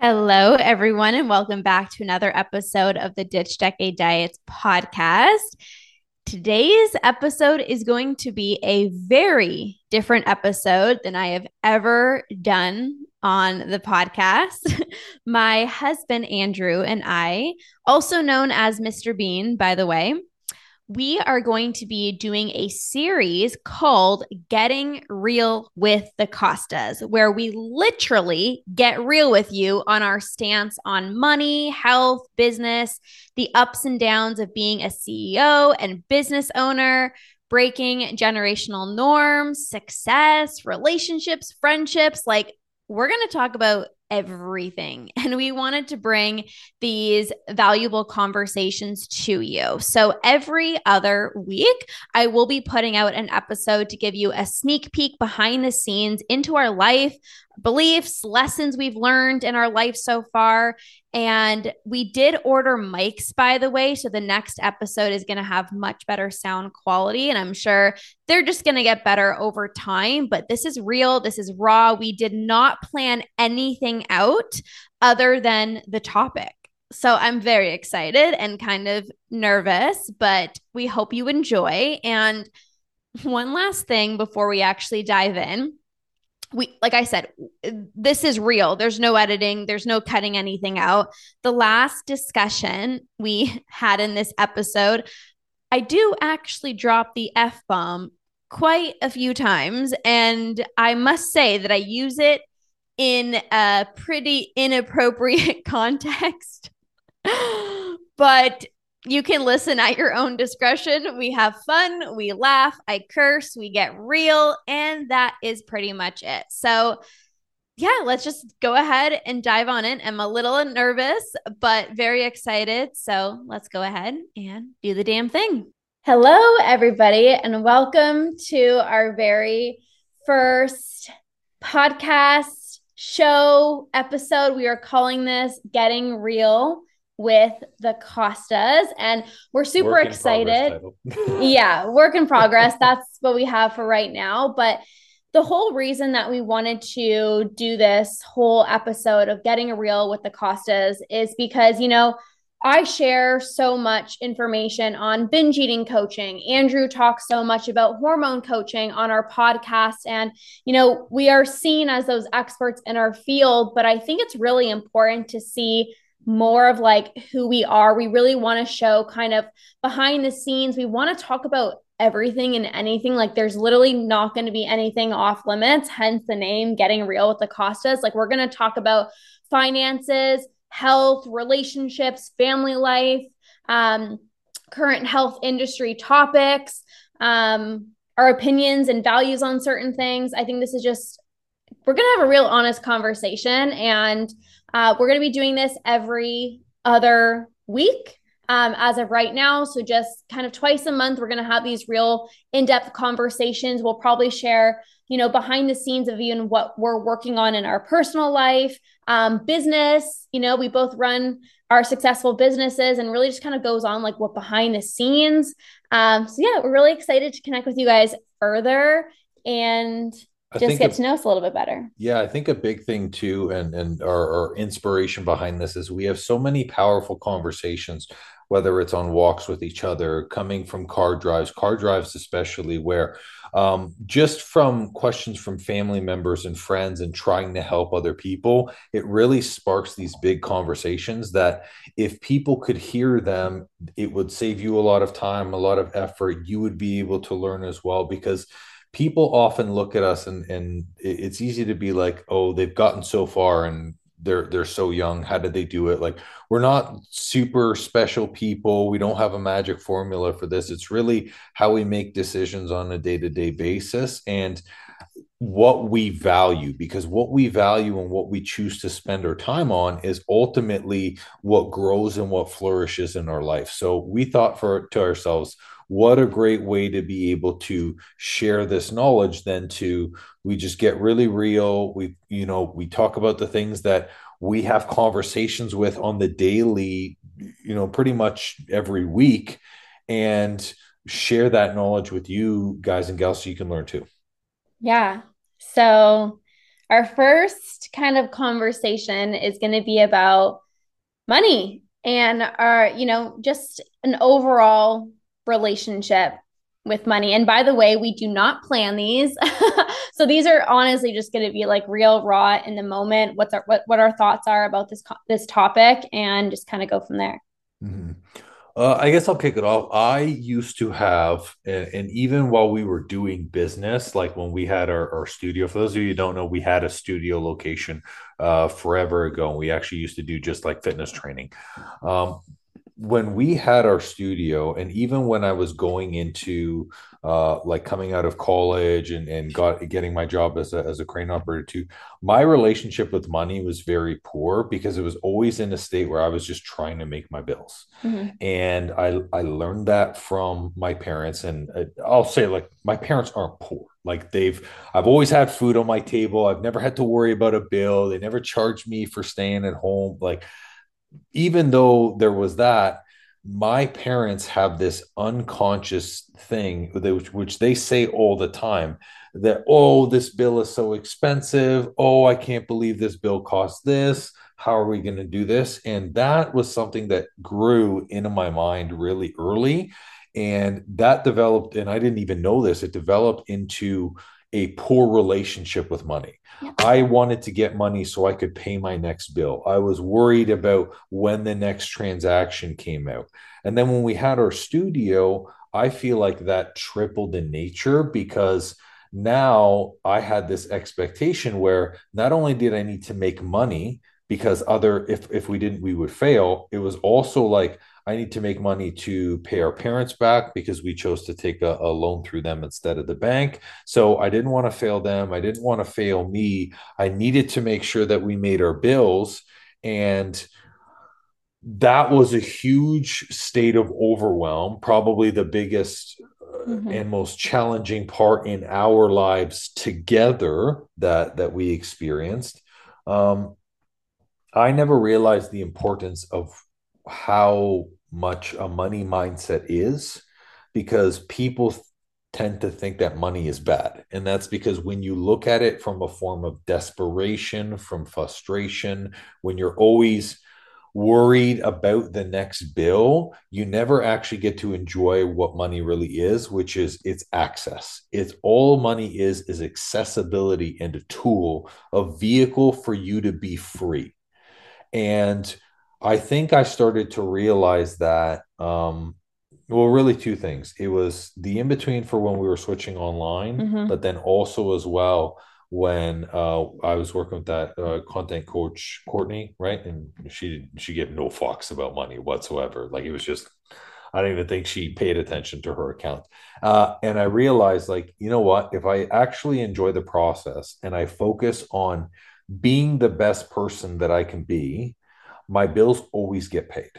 Hello, everyone, and welcome back to another episode of the Ditch Decade Diets podcast. Today's episode is going to be a very different episode than I have ever done on the podcast. My husband, Andrew, and I, also known as Mr. Bean, by the way, we are going to be doing a series called Getting Real with the Costas, where we literally get real with you on our stance on money, health, business, the ups and downs of being a CEO and business owner, breaking generational norms, success, relationships, friendships. Like, we're going to talk about everything. And we wanted to bring these valuable conversations to you. So every other week, I will be putting out an episode to give you a sneak peek behind the scenes into our life, beliefs, lessons we've learned in our life so far. And we did order mics, by the way. So the next episode is going to have much better sound quality. And I'm sure they're just going to get better over time. But this is real. This is raw. We did not plan anything out other than the topic. So I'm very excited and kind of nervous, but we hope you enjoy. And one last thing before we actually dive in we like i said this is real. There's no editing. There's no cutting anything out. The last discussion we had in this episode i do actually drop the f bomb quite a few times and i must say that i use it in a pretty inappropriate context. But you can listen at your own discretion. We have fun, we laugh, I curse, we get real, and that is pretty much it. So, yeah, let's just go ahead and dive on it. I'm a little nervous, but very excited. So, let's go ahead and do the damn thing. Hello, everybody, and welcome to our very first podcast show episode. We are calling this Getting Real with the Costas, and we're super work excited. yeah, work in progress. That's what we have for right now. But the whole reason that we wanted to do this whole episode of getting real with the Costas is because, you know, I share so much information on binge eating coaching. Andrew talks so much about hormone coaching on our podcast. And, you know, we are seen as those experts in our field, but I think it's really important to see more of like who we are. We really want to show kind of behind the scenes. We want to talk about everything and anything. Like there's literally not going to be anything off limits, hence the name Getting Real with the Costas. Like we're going to talk about finances, health, relationships, family life, um, current health industry topics, um, our opinions and values on certain things. I think this is just, we're going to have a real honest conversation. And uh, we're going to be doing this every other week um, as of right now. So, just kind of twice a month, we're going to have these real in depth conversations. We'll probably share, you know, behind the scenes of even what we're working on in our personal life, um, business. You know, we both run our successful businesses and really just kind of goes on like what behind the scenes. Um, so, yeah, we're really excited to connect with you guys further. And I just get a, to know us a little bit better. Yeah, I think a big thing too, and and our, our inspiration behind this is we have so many powerful conversations, whether it's on walks with each other, coming from car drives, car drives especially, where um, just from questions from family members and friends and trying to help other people, it really sparks these big conversations that if people could hear them, it would save you a lot of time, a lot of effort. You would be able to learn as well because people often look at us and and it's easy to be like, oh, they've gotten so far and they're they're so young. How did they do it? Like we're not super special people. We don't have a magic formula for this. It's really how we make decisions on a day-to-day basis and what we value because what we value and what we choose to spend our time on is ultimately what grows and what flourishes in our life. So we thought for to ourselves, what a great way to be able to share this knowledge than to we just get really real. We you know we talk about the things that we have conversations with on the daily you know pretty much every week and share that knowledge with you guys and gals so you can learn too. Yeah. So our first kind of conversation is going to be about money and our you know just an overall relationship with money. And by the way, we do not plan these. so these are honestly just going to be like real raw in the moment. What's our what what our thoughts are about this this topic, and just kind of go from there. Mm-hmm. Uh, I guess I'll kick it off. I used to have, and, and, even while we were doing business, like when we had our, our studio, for those of you who don't know, we had a studio location uh, forever ago. And we actually used to do just like fitness training. Um, when we had our studio and even when i was going into uh, like coming out of college and, and got getting my job as a, as a crane operator too my relationship with money was very poor because it was always in a state where i was just trying to make my bills. Mm-hmm. and i i learned that from my parents and uh, i'll say like my parents aren't poor. Like they've i've always had food on my table. I've never had to worry about a bill. They never charged me for staying at home. Like even though there was that, my parents have this unconscious thing which, which they say all the time that oh this bill is so expensive. Oh i can't believe this bill costs this. How are we going to do this? And that was something that grew into my mind really early. And that developed and i didn't even know this it developed into a poor relationship with money. I wanted to get money so I could pay my next bill. I was worried about when the next transaction came out. And then when we had our studio, I feel like that tripled in nature because now I had this expectation where not only did I need to make money because other if if we didn't we would fail, it was also like I need to make money to pay our parents back because we chose to take a, a, loan through them instead of the bank. So I didn't want to fail them. I didn't want to fail me. I needed to make sure that we made our bills. And that was a huge state of overwhelm, probably the biggest uh, mm-hmm. and most challenging part in our lives together that that we experienced. Um, I never realized the importance of how much a money mindset is because people tend to think that money is bad. And that's because when you look at it from a form of desperation, from frustration, when you're always worried about the next bill, you never actually get to enjoy what money really is, which is its access. It's all money is is accessibility and a tool, a vehicle for you to be free. And I think I started to realize that um well really two things. It was the in between for when we were switching online, mm-hmm. but then also as well when uh I was working with that uh, content coach Courtney, right? And she she gave no fucks about money whatsoever. Like it was just I don't even think she paid attention to her account. Uh, and I realized, like, you know what? If I actually enjoy the process and I focus on being the best person that I can be, my bills always get paid.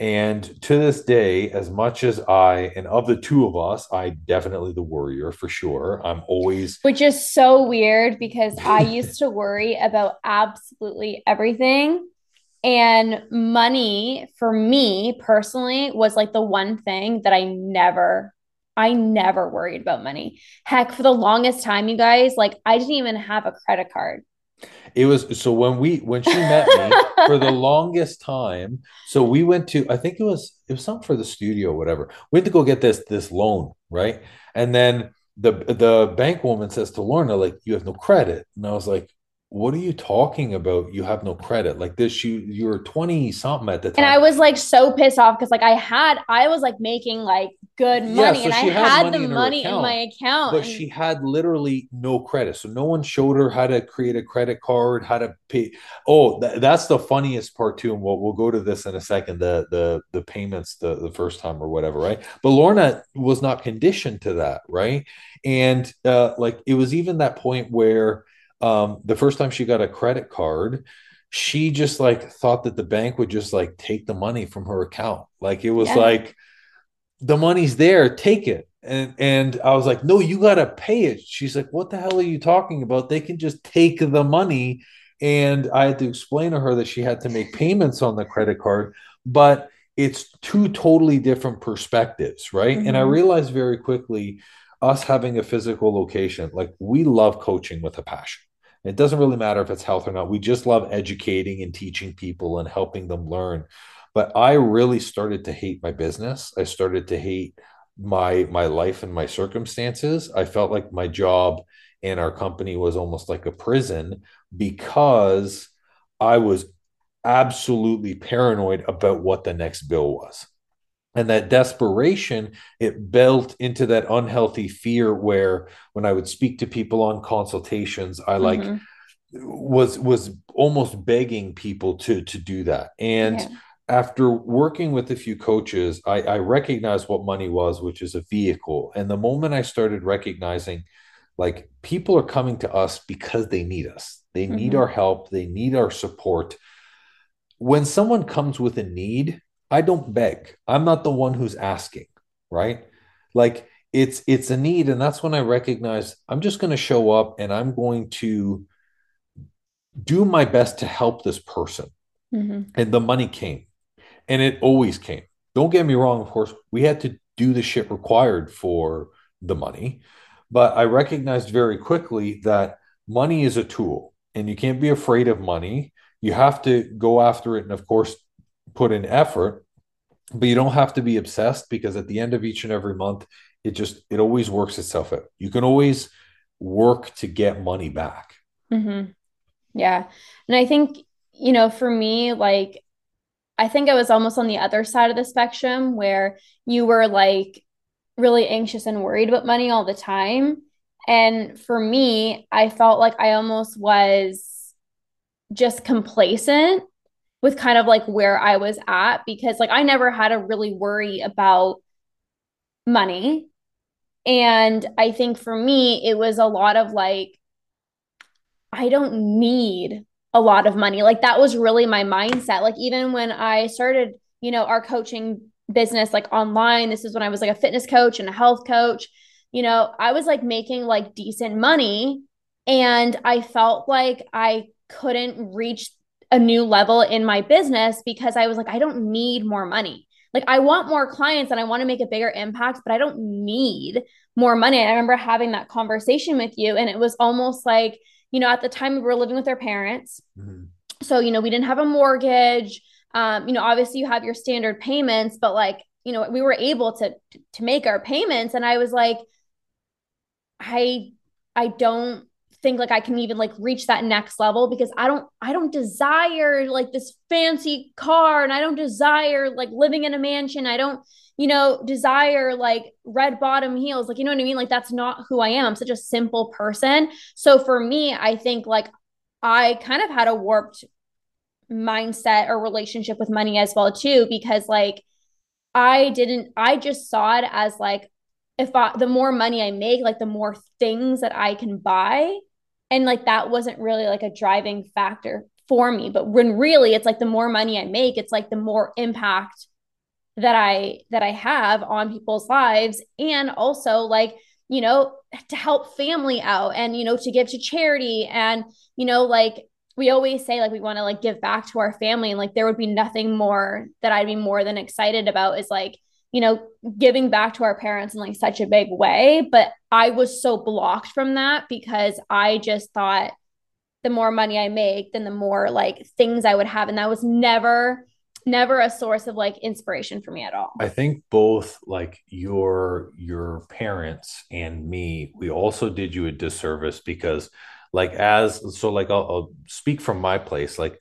And to this day, as much as I, and of the two of us, I definitely the worrier for sure. I'm always. Which is so weird because I used to worry about absolutely everything. And money for me personally was like the one thing that I never, I never worried about money. Heck, for the longest time, you guys, like I didn't even have a credit card. It was so when we when she met me for the longest time. So we went to I think it was it was something for the studio, whatever. We had to go get this this loan, right? And then the the bank woman says to Lorna, like, you have no credit. And I was like, what are you talking about? You have no credit. Like this, you you're 20 something at the time. And. I was like so pissed off because like I had I was like making like good Yeah, money so and I had money the in money in my account. but and- she had literally no credit. So no one showed her how to create a credit card, how to pay. Oh, th- that's the funniest part too. And we'll, we'll go to this in a second. The the the payments the the first time or whatever, right? But Lorna was not conditioned to that, right? And uh, like it was even that point where um the first time she got a credit card, she just like thought that the bank would just like take the money from her account. Like it was Yeah. like the money's there, take it. And and I was like, no, you gotta pay it. She's like, what the hell are you talking about? They can just take the money. And I had to explain to her that she had to make payments on the credit card, but it's two totally different perspectives, right? And I Mhm. realized very quickly, us having a physical location, like we love coaching with a passion. It doesn't really matter if it's health or not. We just love educating and teaching people and helping them learn but I really started to hate my business. I started to hate my my life and my circumstances. I felt like my job and our company was almost like a prison because I was absolutely paranoid about what the next bill was. And that desperation, it built into that unhealthy fear where when I would speak to people on consultations, I like Mhm. was was almost begging people to to do that. And Yeah. after working with a few coaches, I, I recognized what money was, which is a vehicle. And the moment I started recognizing, like, people are coming to us because they need us, they need Mhm. our help, they need our support. When someone comes with a need, I don't beg. I'm not the one who's asking, right? Like, it's it's a need, and that's when I recognize I'm just going to show up and I'm going to do my best to help this person. Mhm. And the money came and it always came. Don't get me wrong, of course, we had to do the shit required for the money, but I recognized very quickly that money is a tool and you can't be afraid of money. You have to go after it and, of course, put in effort, but you don't have to be obsessed because at the end of each and every month, it just, it always works itself out. You can always work to get money back. mm-hmm. Yeah. And I think, you know, for me, like, I think I was almost on the other side of the spectrum where you were like really anxious and worried about money all the time. And for me, I felt like I almost was just complacent with kind of like where I was at because like I never had to really worry about money. And I think for me, it was a lot of like, I don't need a lot of money. Like that was really my mindset. Like even when I started, you know, our coaching business like online, this is when I was like a fitness coach and a health coach, you know, I was like making like decent money and I felt like I couldn't reach a new level in my business because I was like I don't need more money. Like I want more clients and I want to make a bigger impact, but I don't need more money. I remember having that conversation with you and it was almost like you know, at the time we were living with our parents. Mhm. So, you know, we didn't have a mortgage. Um, you know, obviously you have your standard payments, but like, you know, we were able to to make our payments. And I was like, I I don't think like I can even like reach that next level because I don't I don't desire like this fancy car and I don't desire like living in a mansion. I don't, you know, desire like red bottom heels. Like, you know what I mean? Like that's not who I am. I'm such a simple person. So for me, I think like I kind of had a warped mindset or relationship with money as well too because like I didn't I just saw it as like if I, the more money I make, like the more things that I can buy. And like that wasn't really like a driving factor for me. But when really it's like the more money I make, it's like the more impact that I that I have on people's lives and also like you know to help family out and you know to give to charity and you know like we always say like we want to like give back to our family and like there would be nothing more that I'd be more than excited about is like you know giving back to our parents in like such a big way. But I was so blocked from that because I just thought the more money I make then the more like things I would have. And that was never never a source of like inspiration for me at all. I think both like your your parents and me, we also did you a disservice because like as so like I'll, I'll speak from my place. Like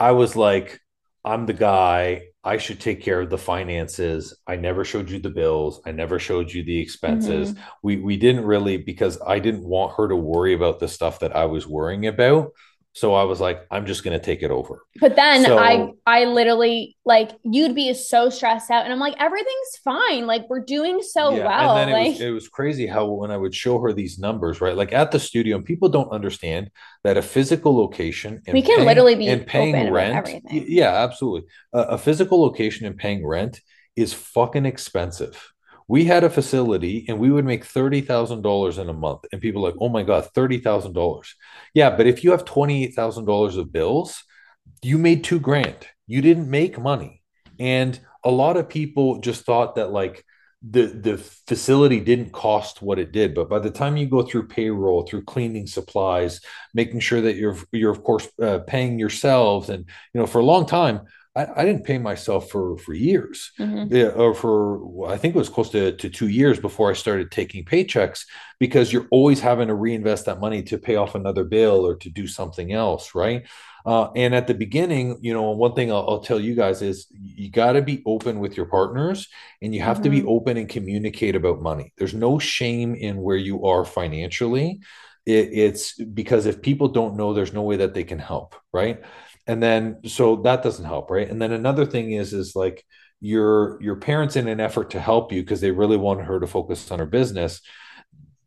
i was like i'm the guy i should take care of the finances. I never showed you the bills. I never showed you the expenses. Mhm. we we didn't really because i didn't want her to worry about the stuff that i was worrying about so i was like i'm just going to take it over But then So- I I literally like you'd be so stressed out and I'm like everything's fine. Like we're doing so Yeah, well. and then it was it was crazy how when I would show her these numbers, right? Like at the studio, and people don't understand that a physical location and We can paying- literally be and paying rent. everything. Yeah, absolutely. A, a physical location and paying rent is fucking expensive. We had a facility and we would make thirty thousand dollars in a month, and people like, oh my god, thirty thousand dollars. Yeah, but if you have twenty eight thousand dollars of bills, you made two grand. You didn't make money. And a lot of people just thought that like the the facility didn't cost what it did. But by the time you go through payroll, through cleaning supplies, making sure that you're you're of course uh, paying yourselves, and you know for a long time, I, I didn't pay myself for for years. Mhm. Yeah, or for I think it was close to, to two years before I started taking paychecks because you're always having to reinvest that money to pay off another bill or to do something else, right? Uh, and at the beginning, you know, one thing I'll, I'll tell you guys is you got to be open with your partners and you have to be Mhm. open and communicate about money. There's no shame in where you are financially. It, it's because if people don't know, there's no way that they can help, right? And then so that doesn't help, right? And then another thing is is like your your parents in an effort to help you because they really wanted her to focus on her business.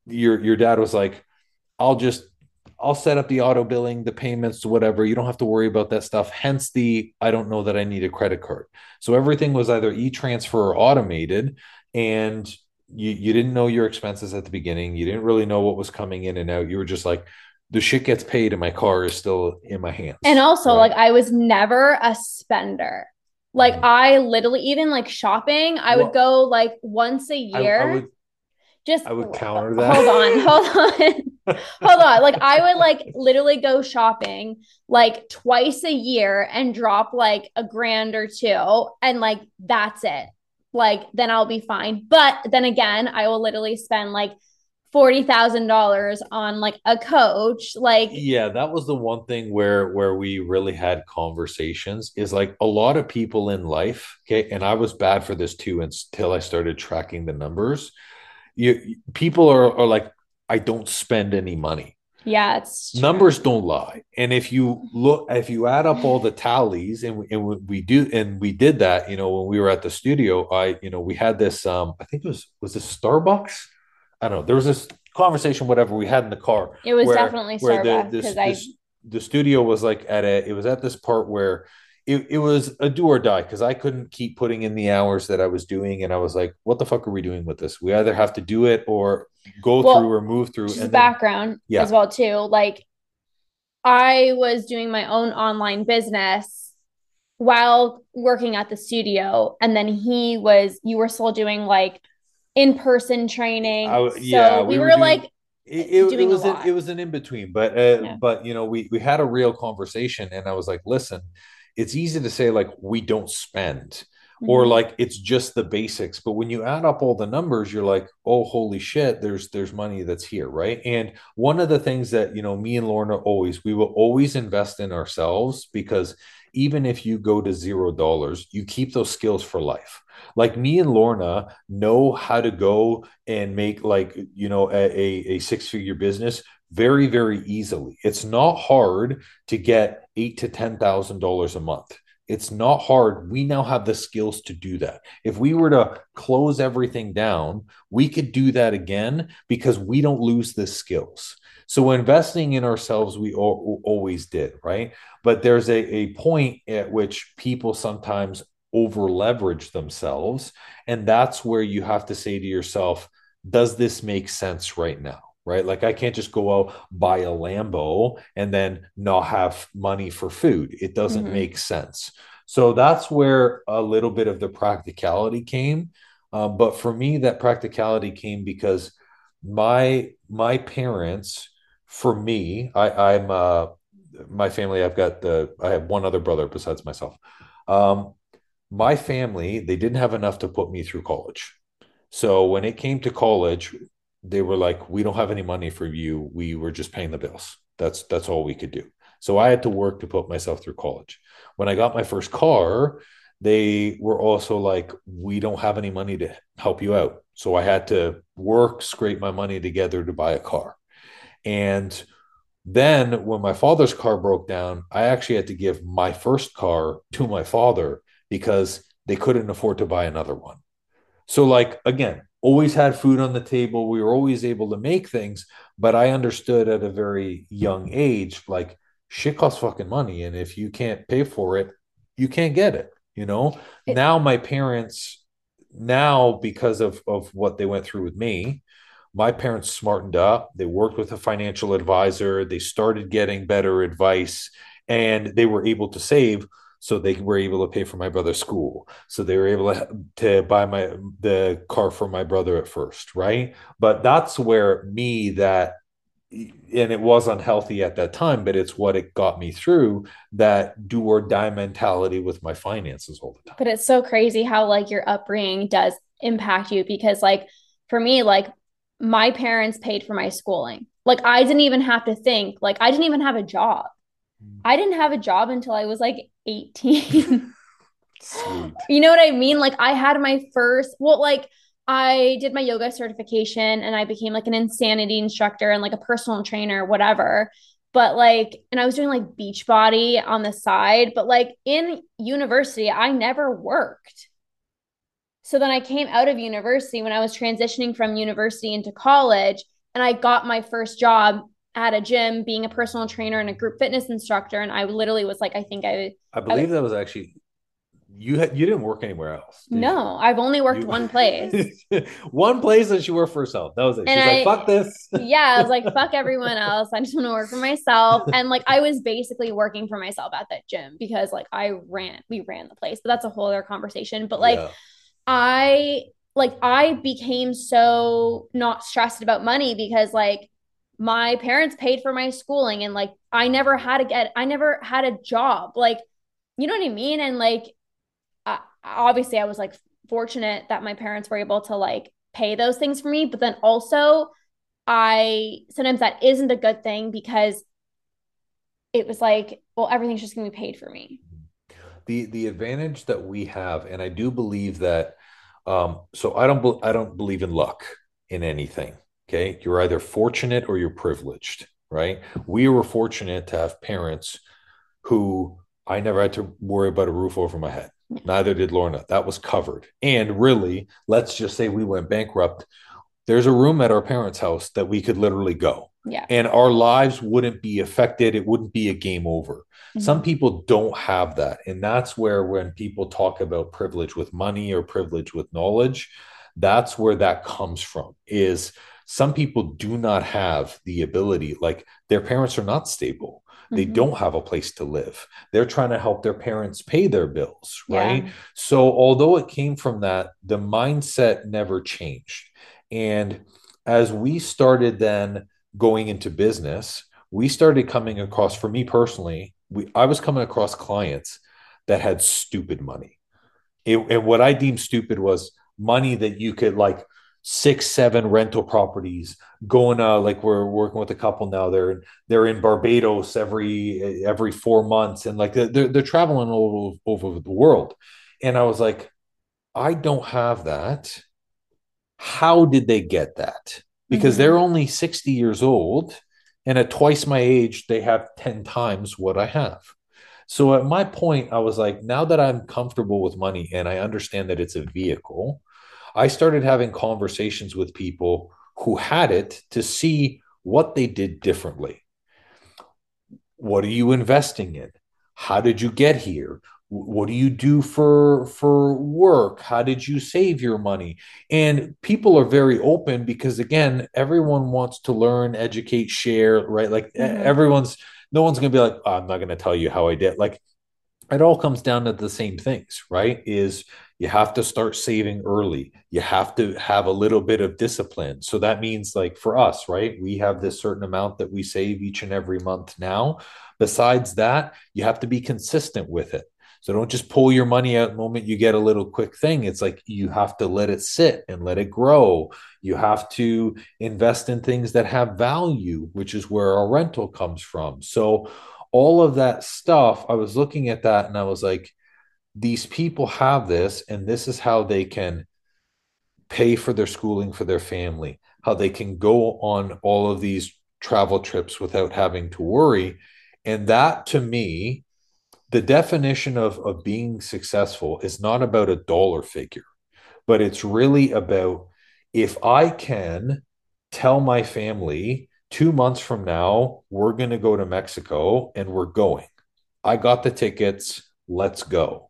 Your your dad was like, I'll just I'll set up the auto billing, the payments, whatever. You don't have to worry about that stuff. Hence the I don't know that I need a credit card. So everything was either e-transfer or automated, and you you didn't know your expenses at the beginning. You didn't really know what was coming in and out. You were just like, the shit gets paid and my car is still in my hands. And also, Right. like, I was never a spender. Like, Mhm. I literally, even like shopping, I would go like once a year. I would just I would counter that. Hold on, hold on, hold on. Like, I would like literally go shopping like twice a year and drop like a grand or two, and like that's it. Like, then I'll be fine. But then again, I will literally spend like forty thousand dollars on like a coach. Like, yeah that was the one thing where where we really had conversations is like a lot of people in life okay and i was bad for this too until i started tracking the numbers you people are, are like i don't spend any money yeah, it's true. numbers don't lie and if you look if you add up all the tallies and we, and we do and we did that you know when we were at the studio i you know we had this um i think it was was this starbucks i don't know there was this conversation whatever we had in the car It was where- definitely where the, Starbucks because I the studio was like at a it was at this part where it, it was a do or die because I couldn't keep putting in the hours that I was doing and I was like what the fuck are we doing with this we either have to do it or go Well, through or move through just and then, background Yeah. as well too. Like I was doing my own online business while working at the studio, and then he was. You were still doing like in-person training. I- so yeah, we, we were were, doing- like, it, it, doing it was an, it was an in between but uh, Yeah. but you know we we had a real conversation and I was like listen it's easy to say like we don't spend or mhm. like it's just the basics. But when you add up all the numbers you're like oh holy shit there's there's money that's here right? And one of the things that you know me and lorna always we will always invest in ourselves because even if you go to zero dollars you keep those skills for life. Like me and lorna know how to go and make like you know a, a, a six figure business very very easily. It's not hard to get eight to ten thousand dollars a month it's not hard. We now have the skills to do that. If we were to close everything down, we could do that again because we don't lose the skills. So investing in ourselves, we al- always did, right? But there's a, a point at which people sometimes over leverage themselves. And that's where you have to say to yourself, does this make sense right now? Right. Like I can't just go out, buy a Lambo and then not have money for food. It doesn't Mhm. make sense. So that's where a little bit of the practicality came. Um, but for me, that practicality came because my my parents, for me, I, I'm uh my family, I've got the I have one other brother besides myself. Um, my family, they didn't have enough to put me through college. So when it came to college, they were like, we don't have any money for you. We were just paying the bills. That's that's all we could do. So I had to work to put myself through college. When I got my first car, they were also like, we don't have any money to help you out. So I had to work, scrape my money together to buy a car. And then when my father's car broke down, I actually had to give my first car to my father because they couldn't afford to buy another one. So, like, again, always had food on the table. We were always able to make things, but I understood at a very young age, like, shit costs fucking money. And if you can't pay for it, you can't get it. You know, it, now my parents, now because of, of what they went through with me, my parents smartened up. They worked with a financial advisor. They started getting better advice and they were able to save so they were able to pay for my brother's school. So they were able to, to buy my the car for my brother at first right? But that's where me that and it was unhealthy at that time but it's what it got me through that do or die mentality with my finances all the time. But it's so crazy how like your upbringing does impact you because like for me like my parents paid for my schooling. Like i didn't even have to think. Like i didn't even have a job. Mm. i didn't have a job until i was like 18. you know what I mean? Like I had my first, well, like I did my yoga certification and I became like an insanity instructor and like a personal trainer, whatever. But like, and I was doing like Beachbody on the side, but like in university, I never worked. So then I came out of university when I was transitioning from university into college and I got my first job at a gym being a personal trainer and a group fitness instructor and i literally was like i think i i believe I, that was actually you had you didn't work anywhere else no you? i've only worked you, one place. One place that she worked for herself. That was it. And she's I, like fuck this. Yeah i was like fuck everyone else. I just want to work for myself. And like i was basically working for myself at that gym because like i ran we ran the place. But that's a whole other conversation. But like yeah. i like i became so not stressed about money because like my parents paid for my schooling and like I never had to get I never had a job. Like you know what I mean? And like uh, obviously I was like fortunate that my parents were able to like pay those things for me but then also I sometimes that isn't a good thing because it was like well everything's just going to be paid for me. The the advantage that we have and I do believe that um so I don't I don't believe in luck in anything Okay. You're either fortunate or you're privileged, right? We were fortunate to have parents who I never had to worry about a roof over my head. Neither did Lorna. That was covered. And really, let's just say we went bankrupt. There's a room at our parents' house that we could literally go. Yeah. And our lives wouldn't be affected. It wouldn't be a game over. Mm-hmm. Some people don't have that. And that's where, when people talk about privilege with money or privilege with knowledge, that's where that comes from is some people do not have the ability like their parents are not stable. They mm-hmm. don't have a place to live. They're trying to help their parents pay their bills right? Yeah. so although it came from that the mindset never changed. And as we started then going into business we started coming across for me personally we i was coming across clients that had stupid money. It, and what i deemed stupid was money that you could like six, seven rental properties going uh like we're working with a couple now. They're they're in Barbados every every four months and like they're they're traveling all over the world. And I was like, I don't have that. How did they get that? Because mm-hmm. they're only 60 years old and at twice my age, they have 10 times what I have. So at my point, I was like, now that I'm comfortable with money and I understand that it's a vehicle, I started having conversations with people who had it to see what they did differently. What are you investing in? How did you get here? What do you do for for work? How did you save your money? And people are very open because again, everyone wants to learn, educate, share, right? Like mm-hmm. everyone's no one's going to be like, oh, I'm not going to tell you how I did. Like it all comes down to the same things, right? Is you have to start saving early. You have to have a little bit of discipline. So that means, like for us, right? We have this certain amount that we save each and every month now. Besides that, you have to be consistent with it. So don't just pull your money out the moment you get a little quick thing. It's like you have to let it sit and let it grow. You have to invest in things that have value, which is where our rental comes from. So all of that stuff, I was looking at that and I was like, these people have this, and this is how they can pay for their schooling for their family, how they can go on all of these travel trips without having to worry. And that to me, the definition of, of being successful is not about a dollar figure, but it's really about if I can tell my family two months from now, we're going to go to Mexico and we're going. I got the tickets. Let's go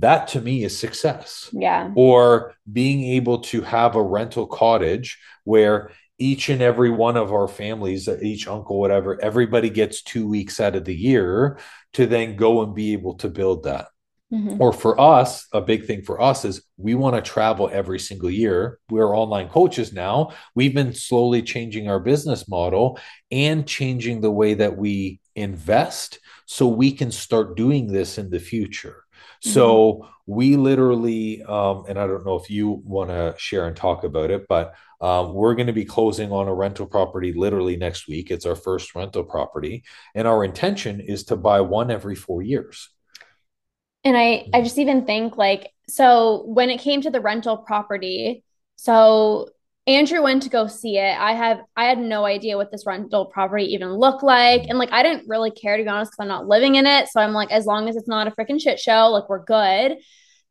that to me is success. Yeah. Or being able to have a rental cottage where each and every one of our families, each uncle, whatever, everybody gets two weeks out of the year to then go and be able to build that. Mm-hmm. Or for us, a big thing for us is we want to travel every single year. We're online coaches now. We've been slowly changing our business model and changing the way that we invest so we can start doing this in the future. So mm-hmm. we literally, um, and I don't know if you want to share and talk about it, but um, we're going to be closing on a rental property literally next week. It's our first rental property, and our intention is to buy one every four years. And I, I just even think like, so when it came to the rental property, so Andrew went to go see it. I have I had no idea what this rental property even looked like. And like I didn't really care to be honest because I'm not living in it. So I'm like, as long as it's not a freaking shit show, like we're good.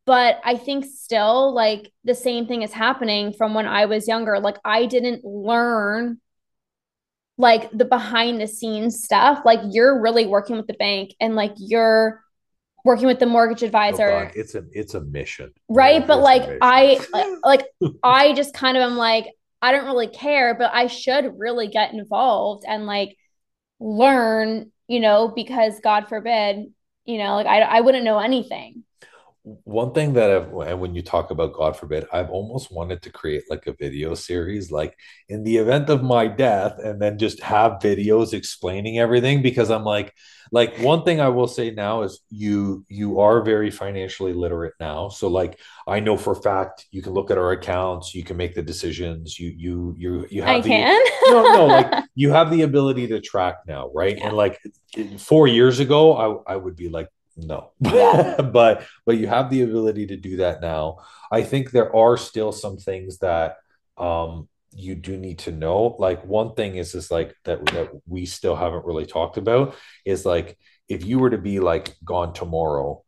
But I think still like the same thing is happening from when I was younger. Like I didn't learn like the behind the scenes stuff. Like you're really working with the bank and like you're working with the mortgage oh, advisor. Oh it's a it's a mission. Right. But like I like I just kind of am like, I don't really care, but I should really get involved and like learn, you know, because God forbid, you know, like I I wouldn't know anything one thing that I've and when you talk about God forbid, I've almost wanted to create like a video series, like in the event of my death, and then just have videos explaining everything because I'm like, like one thing I will say now is you you are very financially literate now. So like I know for fact you can look at our accounts, you can make the decisions, you you you you have I the, can. no no like you have the ability to track now, right? Yeah. And like four years ago, I I would be like no. But but you have the ability to do that now. I think there are still some things that um you do need to know. Like one thing is is like that that we still haven't really talked about is like if you were to be like gone tomorrow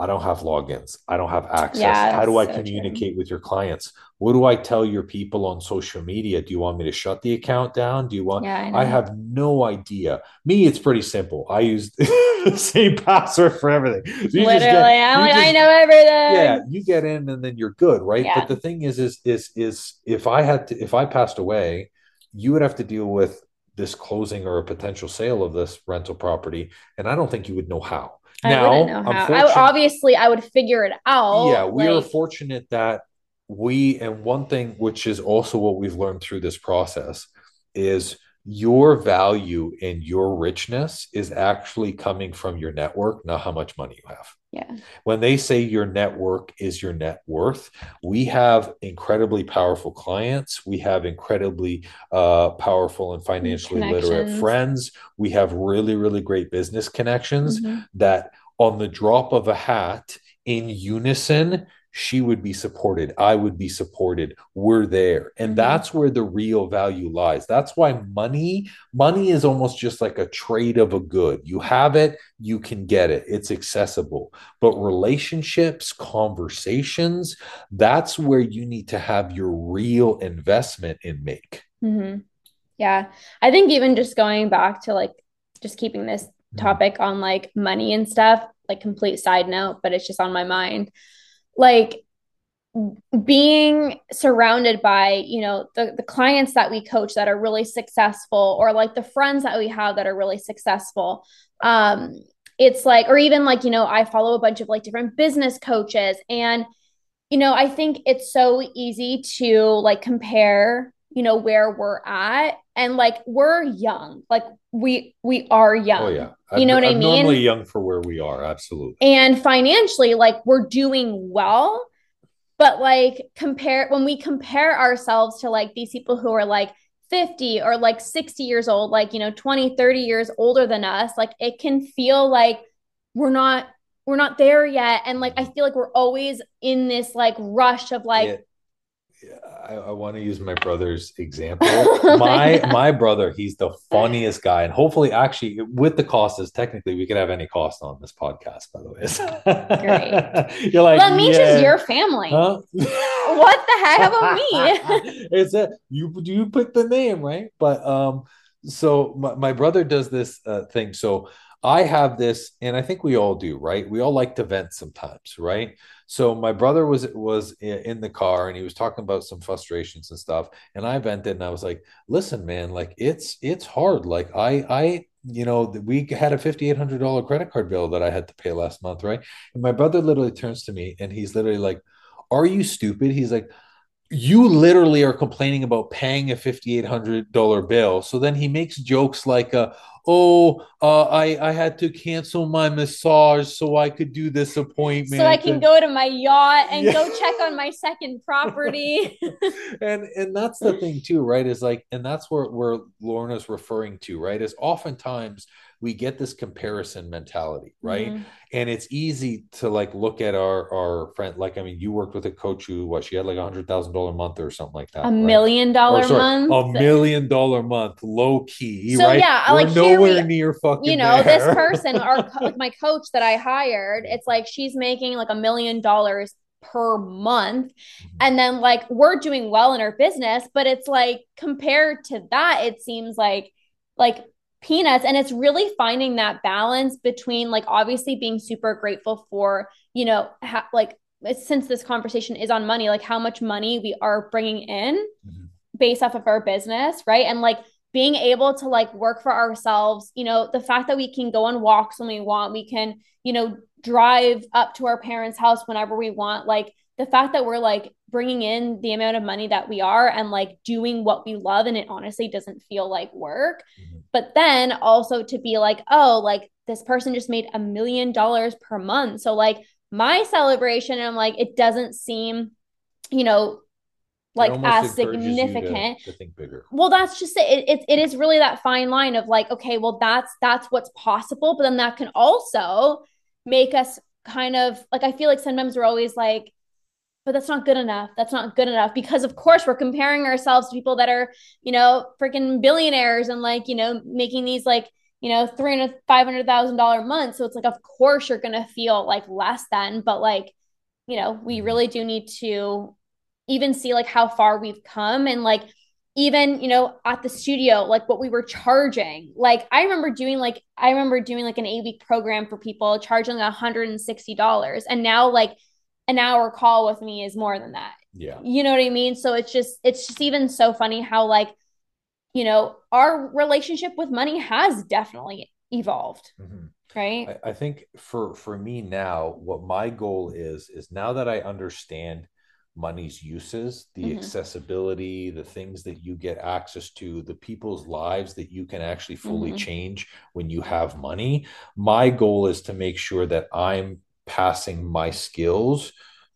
I don't have logins. I don't have access. Yeah, How do I so communicate true. with your clients? What do I tell your people on social media? Do you want me to shut the account down? Do you want yeah, I, I, have no idea. Me, it's pretty simple. I use the same password for everything. So Literally, get, I'm like, just, I know everything. Yeah, you get in and then you're good, right? Yeah. But the thing is, is is is if I had to if I passed away, you would have to deal with this closing or a potential sale of this rental property. And I don't think you would know how now, I obviously, I would figure it out. Yeah, we like... are fortunate that we, and one thing which is also what we've learned through this process is your value and your richness is actually coming from your network, not how much money you have. Yeah. When they say your network is your net worth, we have incredibly powerful clients. We have incredibly uh, powerful and financially literate friends. We have really, really great business connections mm-hmm. that on the drop of a hat in unison she would be supported i would be supported we're there. And mm-hmm. that's where the real value lies. That's why money money is almost just like a trade of a good. You have it you can get it. It's accessible. But relationships conversations that's where you need to have your real investment in make. Mm-hmm. yeah. I think even just going back to like just keeping this mm-hmm. topic on like money and stuff like complete side note but it's just on my mind like being surrounded by you know the, the clients that we coach that are really successful or like the friends that we have that are really successful um it's like or even like you know i follow a bunch of like different business coaches and you know i think it's so easy to like compare you know where we're at and like we're young like we we are young Oh yeah. You know I'm- what I mean? Normally young for where we are, absolutely. and financially like we're doing well but like compare when we compare ourselves to like these people who are like 50 or like 60 years old like you know 20 30 years older than us like it can feel like we're not we're not there yet and like i feel like we're always in this like rush of like Yeah. Yeah, I, I want to use my brother's example. Oh my my brother, he's the funniest guy, and hopefully, actually, with the Costas technically we could have any cost on this podcast. By the way, Great. You're like well, Misha's yeah. your family Huh? what the heck about me it's a you you pick the name right but um so my, my brother does this uh, thing so i have this and i think we all do right we all like to vent sometimes right so my brother was was in the car and he was talking about some frustrations and stuff and i vented and i was like listen man like it's it's hard like i i you know we had a $5800 credit card bill that i had to pay last month right and my brother literally turns to me and he's literally like are you stupid? He's like, you literally are complaining about paying a $5,800 bill. So then he makes jokes like, uh, oh, uh, I, I had to cancel my massage so I could do this appointment. so i can And- go to my yacht and Yeah. go check on my second property and and that's the thing too, right? Is like, and that's where where Lorna's referring to, right? Is oftentimes we get this comparison mentality, right? Mhm. and it's easy to like look at our our friend like i mean you worked with a coach who what she had like a hundred thousand dollar month or something like that a right? million Or, sorry, month a million dollar month low key So, right yeah, we're like, here nowhere we- near fucking you know there. this person our co- my coach that i hired it's like she's making like a million dollars per month Mhm. and then like we're doing well in our business but it's like compared to that it seems like like peanuts and it's really finding that balance between like obviously being super grateful for you know ha- like since this conversation is on money like how much money we are bringing in Mhm. based off of our business right and like being able to like work for ourselves you know the fact that we can go on walks when we want we can you know drive up to our parents house whenever we want like the fact that we're like bringing in the amount of money that we are and like doing what we love and it honestly doesn't feel like work Mhm. but then also to be like oh like this person just made a million dollars per month so like my celebration i'm like it doesn't seem you know like as you to- significant to, think bigger well that's just it. it it is really that fine line of like okay well that's that's what's possible but then that can also make us kind of like i feel like sometimes we're always like but that's not good enough that's not good enough because of course we're comparing ourselves to people that are you know freaking billionaires and like you know making these like you know three hundred five hundred thousand dollar months so it's like of course you're gonna feel like less than but like you know we Mhm. really do need to even see like how far we've come and like even you know at the studio like what we were charging. Like i remember doing like i remember doing like an eight week program for people charging $160 and now like an hour call with me is more than that. Yeah. You know what i mean? So it's just it's just even so funny how like you know our relationship with money has definitely evolved. Mhm. right? I, I think for for me now, what my goal is is now that I understand money's uses, the Mhm. accessibility, the things that you get access to, the people's lives that you can actually fully Mhm. change when you have money. My goal is to make sure that I'm passing my skills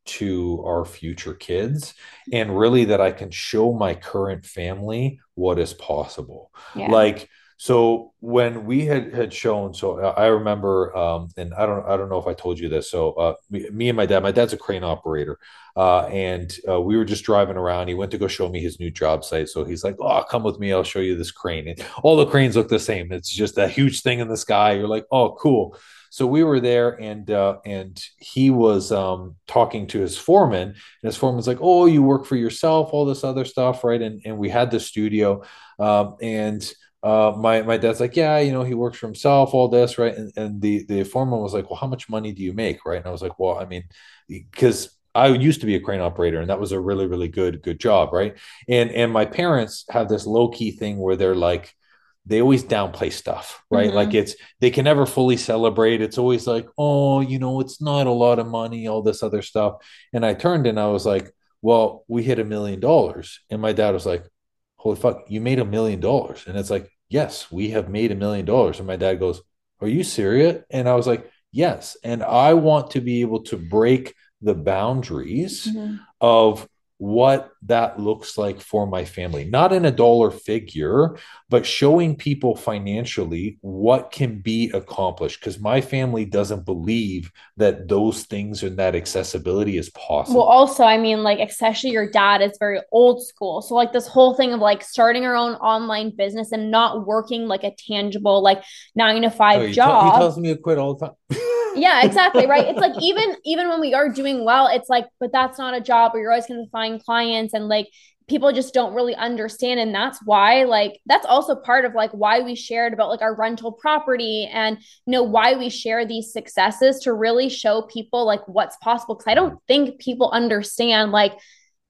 to our future kids and really that I can show my current family what is possible yeah like so when we had had shown so i remember um and i don't i don't know if i told you this so uh me, me and my dad my dad's a crane operator uh and uh, we were just driving around. He went to go show me his new job site. So he's like oh come with me. I'll show you this crane. And all the cranes look the same. It's just a huge thing in the sky. You're like oh cool. So we were there and uh and he was um talking to his foreman. And his foreman's like oh you work for yourself all this other stuff right? And and we had the studio um and uh, my my dad's like, yeah, you know, he works for himself, all this, right? And and the the foreman was like, well, how much money do you make, right? And I was like, well, I mean, because I used to be a crane operator, and that was a really really good good job, right? And and my parents have this low key thing where they're like, they always downplay stuff, right? Mhm. Like it's they can never fully celebrate. It's always like, oh, you know, it's not a lot of money, all this other stuff. And I turned and I was like, well, we hit a million dollars, and my dad was like holy fuck, you made a million dollars. And it's like, yes, we have made a million dollars. And my dad goes, are you serious? And I was like, yes. And I want to be able to break the boundaries mm-hmm. of what that looks like for my family, not in a dollar figure, but showing people financially what can be accomplished. Because my family doesn't believe that those things and that accessibility is possible. Well, also, I mean, like, especially your dad is very old school. So, like, this whole thing of like starting our own online business and not working like a tangible, like nine to five oh, job. T- he tells me to quit all the time. yeah, exactly. Right. It's like even even when we are doing well, it's like, but that's not a job where you're always gonna find clients and like people just don't really understand. And that's why, like, that's also part of like why we shared about like our rental property and you know why we share these successes to really show people like what's possible. Cause I don't think people understand like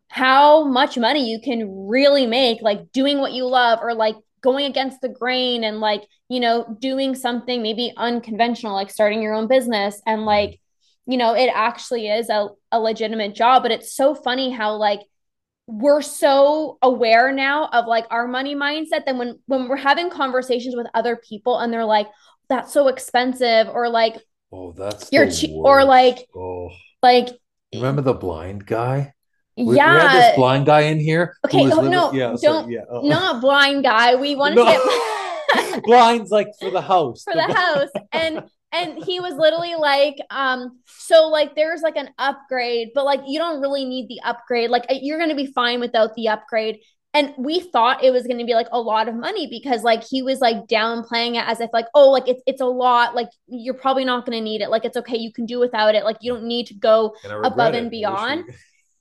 how much money you can really make like doing what you love or like going against the grain and like you know doing something maybe unconventional like starting your own business. And mm-hmm. like you know it actually is a, a legitimate job but it's so funny how like we're so aware now of like our money mindset that when when we're having conversations with other people and they're like that's so expensive or like oh that's you're che- or like oh. like remember the blind guy we, yeah, we had this blind guy in here. Okay, oh, living, no, yeah, don't, yeah. Oh. not blind guy. We wanted no. to get blinds like for the house, for the house, and and he was literally like, um, so like there's like an upgrade, but like you don't really need the upgrade. Like you're gonna be fine without the upgrade. And we thought it was going to be like a lot of money because like he was like downplaying it as if like oh like it's it's a lot like you're probably not going to need it like it's okay you can do without it like you don't need to go above and beyond.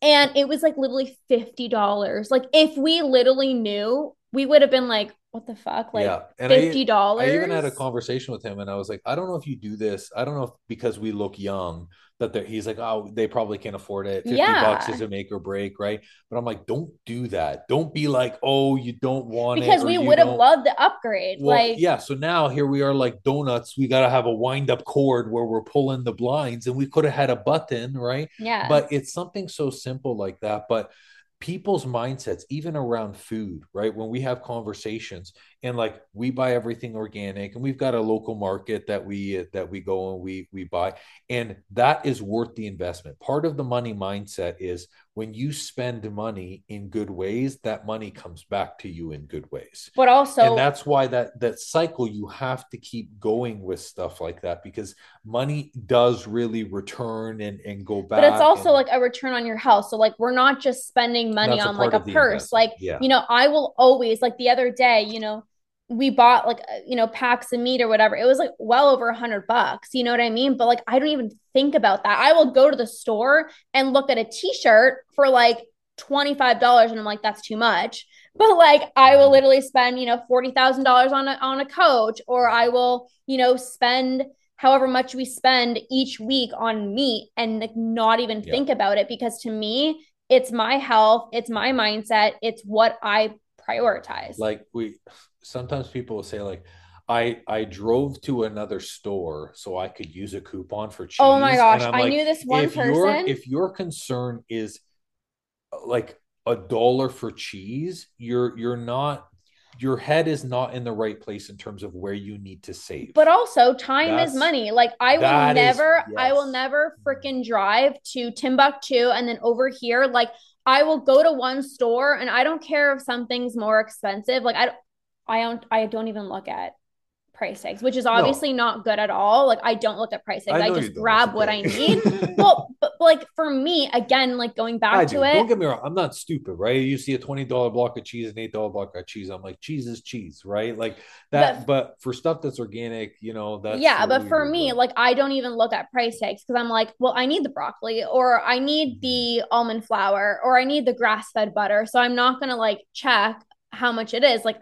And it was like literally $50. Like if we literally knew, we would have been like, what the fuck? Like yeah. and $50. I, I even had a conversation with him and I was like, I don't know if you do this. I don't know if because we look young that he's like, oh, they probably can't afford it. 50 yeah. bucks is a make or break, right? But I'm like, don't do that. Don't be like, oh, you don't want because it. Because we would have loved the upgrade. Well, like, yeah. So now here we are like donuts. We got to have a wind up cord where we're pulling the blinds and we could have had a button, right? Yeah. But it's something so simple like that. But people's mindsets even around food right when we have conversations and like we buy everything organic and we've got a local market that we that we go and we we buy and that is worth the investment. Part of the money mindset is when you spend money in good ways that money comes back to you in good ways. But also and that's why that that cycle you have to keep going with stuff like that because money does really return and and go back but it's also and, like a return on your house so like we're not just spending money on like a purse. Like yeah. you know i will always like the other day you know we bought like uh, you know packs of meat or whatever. It was like well over a hundred bucks you know what i mean? But like i don't even think about that. I will go to the store and look at a t-shirt for like $25 and i'm like that's too much. But like i will literally spend you know $40000 on a on a coach or i will you know spend however much we spend each week on meat and like not even yeah. think about it because to me it's my health it's my mindset it's what i prioritize. Like we sometimes people will say like I I drove to another store so I could use a coupon for cheese. Oh my gosh, I knew this one if person. Your, if your concern is uh, like a dollar for cheese, you're you're not your head is not in the right place in terms of where you need to save. But also time That's, is money. Like I will never is, yes. I will never mm-hmm. freaking drive to Timbuktu and then over here like I will go to one store and I don't care if something's more expensive. Like I I don't I don't even look at price tags, which is obviously no. not good at all. Like I don't look at price tags. I, I just grab what I need. well, but like for me, again, like going back I to do. it. Don't get me wrong. I'm not stupid, right? You see a $20 block of cheese, an $8 block of cheese. I'm like, cheese is cheese, right? Like that. But, but for stuff that's organic, you know, that's yeah. But for me, like I don't even look at price tags because I'm like, well, I need the broccoli or I need mm-hmm. the almond flour or I need the grass fed butter. So I'm not gonna like check how much it is. Like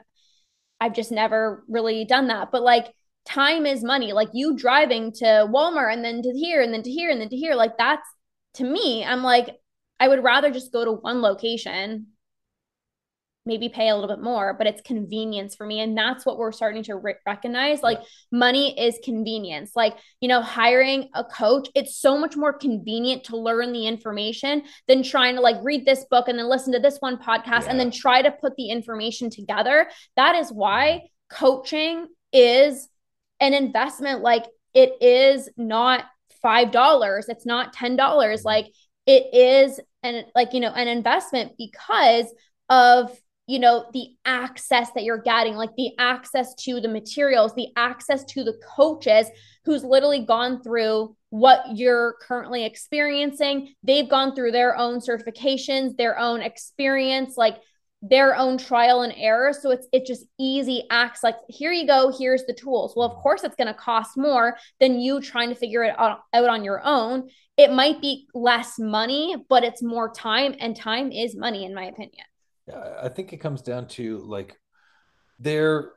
I've just never really done that. But like time is money. Like you driving to Walmart and then to here and then to here and then to here, like that's to me, I'm like, I would rather just go to one location maybe pay a little bit more, but it's convenience for me. And that's what we're starting to re- recognize. Like money is convenience. Like, you know, hiring a coach, it's so much more convenient to learn the information than trying to like read this book and then listen to this one podcast yeah. and then try to put the information together. That is why coaching is an investment. Like, it is not $5, it's not $10. Mm-hmm. Like, it is an like you know an investment because of you know the access that you're getting like the access to the materials the access to the coaches who's literally gone through what you're currently experiencing. They've gone through their own certifications their own experience like their own trial and error. So it's it just easy acts like here you go here's the tools. Well of mm-hmm. course it's going to cost more than you trying to figure it out, out on your own. It might be less money but it's more time and time is money in my opinion I think it comes down to like there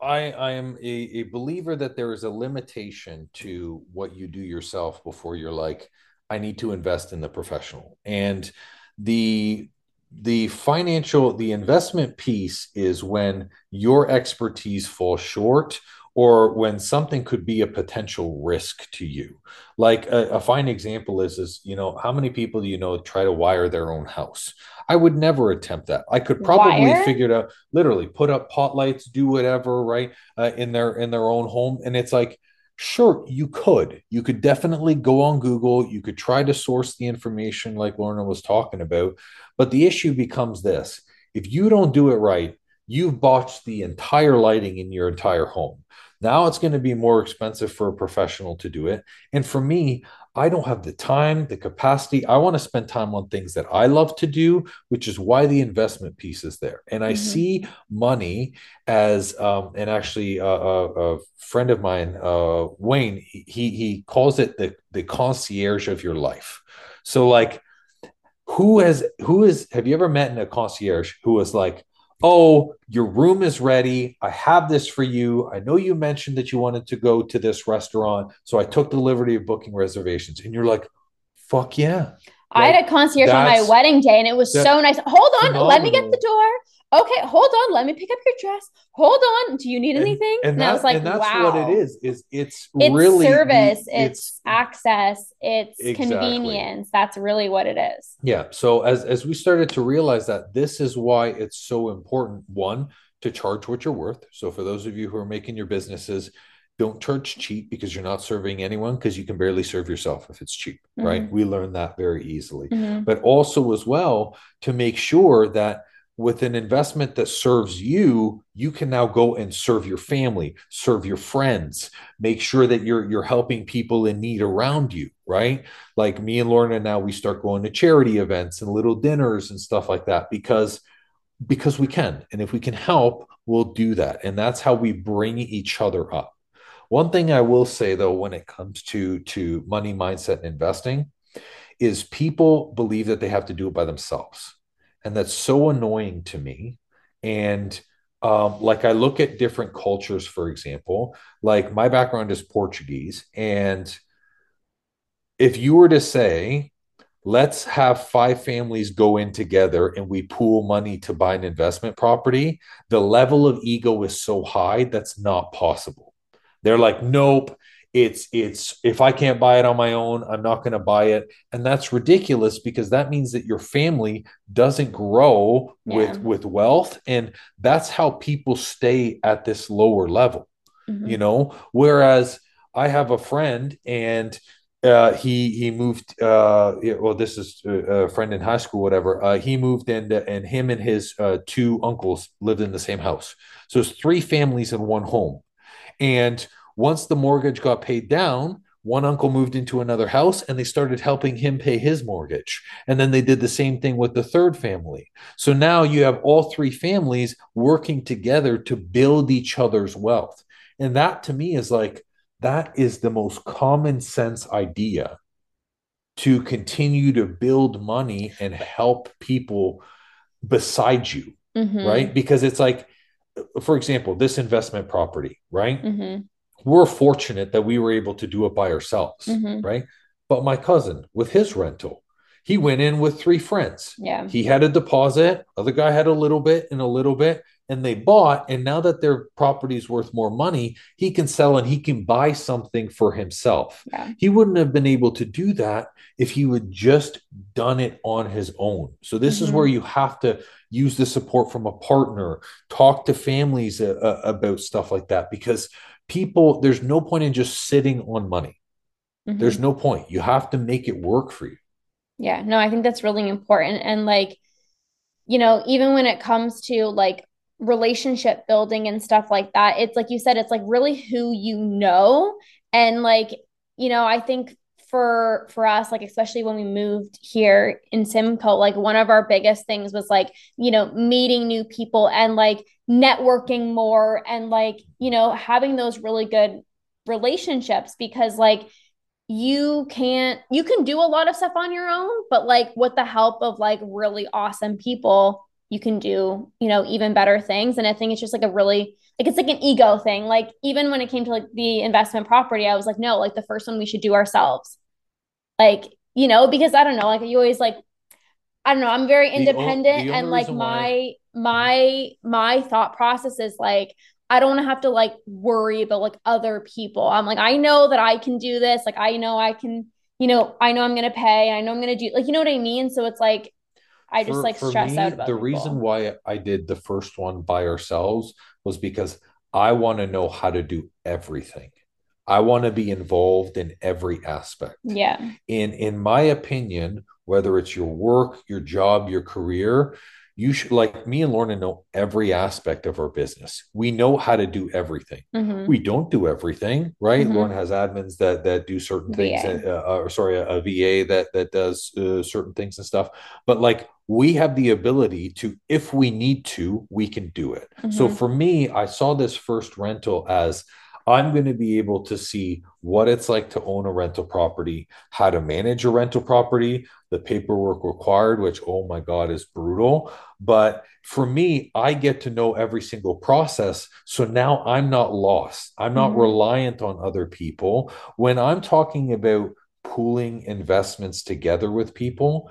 I I am a, a believer that there is a limitation to what you do yourself before you're like I need to invest in the professional. And the the financial the investment piece is when your expertise falls short or when something could be a potential risk to you. Like a, a, fine example is is you know how many people do you know try to wire their own house? I would never attempt that. I could probably wire? figure it out. Literally, put up pot lights, do whatever, right, uh, in their in their own home, and it's like. Sure, you could. You could definitely go on Google. You could try to source the information like Lorna was talking about. But the issue becomes this if you don't do it right, you've botched the entire lighting in your entire home. Now it's going to be more expensive for a professional to do it. And for me, I don't have the time, the capacity. I want to spend time on things that I love to do, which is why the investment piece is there. And I mm-hmm. see money as, um, and actually, a, a, a friend of mine, uh, Wayne, he he calls it the the concierge of your life. So like, who has who is have you ever met in a concierge who was like, oh, your room is ready. I have this for you. I know you mentioned that you wanted to go to this restaurant. So I took the liberty of booking reservations. And you're like, fuck yeah. I had a concierge on my wedding day and it was so nice. Hold on, phenomenal. let me get the door okay, hold on, let me pick up your dress. Hold on, do you need anything? And, and, and that, I was like, and that's wow. what it is. Is it's, it's really service, it's, it's, access, it's exactly. convenience. That's really what it is. Yeah. So as as we started to realize that this is why it's so important. One, to charge what you're worth. So for those of you who are making your businesses, don't charge cheap because you're not serving anyone because you can barely serve yourself if it's cheap, mm-hmm. right? We learn that very easily. Mm-hmm. But also as well to make sure that with an investment that serves you you can now go and serve your family serve your friends make sure that you're you're helping people in need around you right? Like me and lorna now we start going to charity events and little dinners and stuff like that because because we can. And if we can help we'll do that. And that's how we bring each other up. One thing i will say though when it comes to to money mindset and investing is people believe that they have to do it by themselves and that's so annoying to me. And um, like i look at different cultures for example like my background is portuguese and if you were to say let's have five families go in together and we pool money to buy an investment property the level of ego is so high that's not possible. They're like nope it's it's if i can't buy it on my own i'm not going to buy it and that's ridiculous because that means that your family doesn't grow yeah. with with wealth and that's how people stay at this lower level mm-hmm. you know whereas i have a friend and uh, he he moved. Uh, well, this is a friend in high school, whatever. Uh, he moved in, and him and his uh, two uncles lived in the same house. So it's three families in one home. And once the mortgage got paid down, one uncle moved into another house and they started helping him pay his mortgage. And then they did the same thing with the third family. So now you have all three families working together to build each other's wealth. And that to me is like, that is the most common sense idea to continue to build money and help people beside you. Mm-hmm. Right. Because it's like, for example, this investment property, right? Mm-hmm we're fortunate that we were able to do it by ourselves, mm-hmm. right? But my cousin with his rental, he went in with three friends. Yeah. He had a deposit, other guy had a little bit and a little bit, and they bought. And now that their property is worth more money, he can sell and he can buy something for himself. Yeah. He wouldn't have been able to do that if he would just done it on his own. So this mm-hmm. is where you have to use the support from a partner, talk to families uh, uh, about stuff like that because people there's no point in just sitting on money. Mm-hmm. There's no point. You have to make it work for you. Yeah, no, I think that's really important. And like, you know, even when it comes to like relationship building and stuff like that, it's like you said, it's like really who you know. And like, you know, I think for for us like especially when we moved here in simcoe like one of our biggest things was like you know meeting new people and like networking more and like you know having those really good relationships because like you can't you can do a lot of stuff on your own but like with the help of like really awesome people you can do you know even better things. And i think it's just like a really like it's like an ego thing. Like even when it came to like the investment property i was like no like the first one we should do ourselves like you know because i don't know like you always like i don't know i'm very independent the, the and like my why... my my thought process is like I don't want to have to like worry about like other people. I'm like, I know that I can do this. Like, I know I can, you know, I know I'm going to pay. I know I'm going to do, like, you know what I mean? So it's like, I just for, like stress me, out about the people. reason why I did the first one by ourselves was because I want to know how to do everything. I want to be involved in every aspect. Yeah. In in my opinion, whether it's your work, your job, your career, you should like me and Lorna know every aspect of our business. We know how to do everything. Mm-hmm. We don't do everything, right? Mm-hmm. Lorna has admins that that do certain things, uh, uh, or sorry, a, a, VA that that does uh, certain things and stuff. But like we have the ability to, if we need to, we can do it. Mm-hmm. So for me, I saw this first rental as I'm going to be able to see what it's like to own a rental property, how to manage a rental property, the paperwork required, which, oh my God, is brutal. But for me, I get to know every single process. So now I'm not lost. I'm not mm-hmm. reliant on other people. When I'm talking about pooling investments together with people,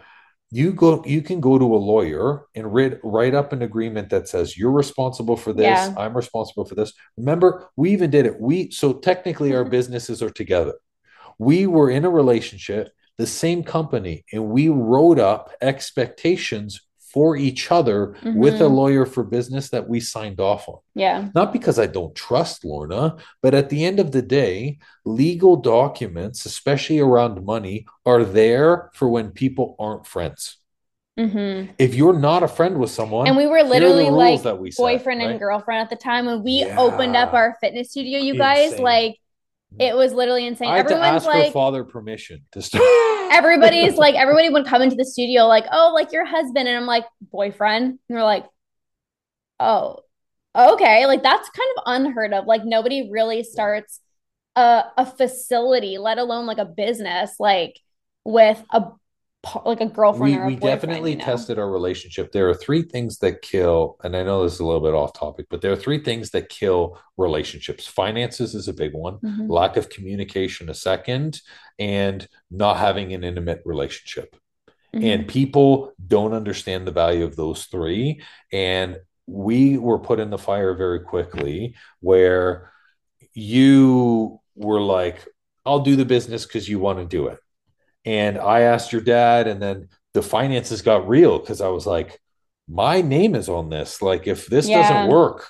you go you can go to a lawyer and read, write up an agreement that says you're responsible for this yeah. i'm responsible for this. Remember we even did it. We so technically our mm-hmm. businesses are together. We were in a relationship the same company and we wrote up expectations for each other mm-hmm. with a mm-hmm. lawyer for business that we signed off on. Yeah. Not because I don't trust Lorna, but at the end of the day, legal documents, especially around money, are there for when people aren't friends. Mm-hmm. If you're not a friend with someone, and we were literally like boyfriend set, right? and girlfriend at the time when we yeah. opened up our fitness studio, you guys, like it was literally insane. I had Everyone's to ask like, her father permission to start. everybody's like, everybody would come into the studio like, oh, like your husband, and I'm like, boyfriend, and they're like, oh, okay, like that's kind of unheard of. Like nobody really starts a a facility, let alone like a business, like with a like a girlfriend. We, we definitely you know? tested our relationship. There are three things that kill, and I know this is a little bit off topic, but there are three things that kill relationships. Finances is a big one, mm-hmm. lack of communication a second, and not having an intimate relationship. Mm-hmm. And people don't understand the value of those three. And we were put in the fire very quickly where you were like, I'll do the business because you want to do it and I asked your dad, and then the finances got real because I was like, my name is on this. Like, if this yeah. doesn't work,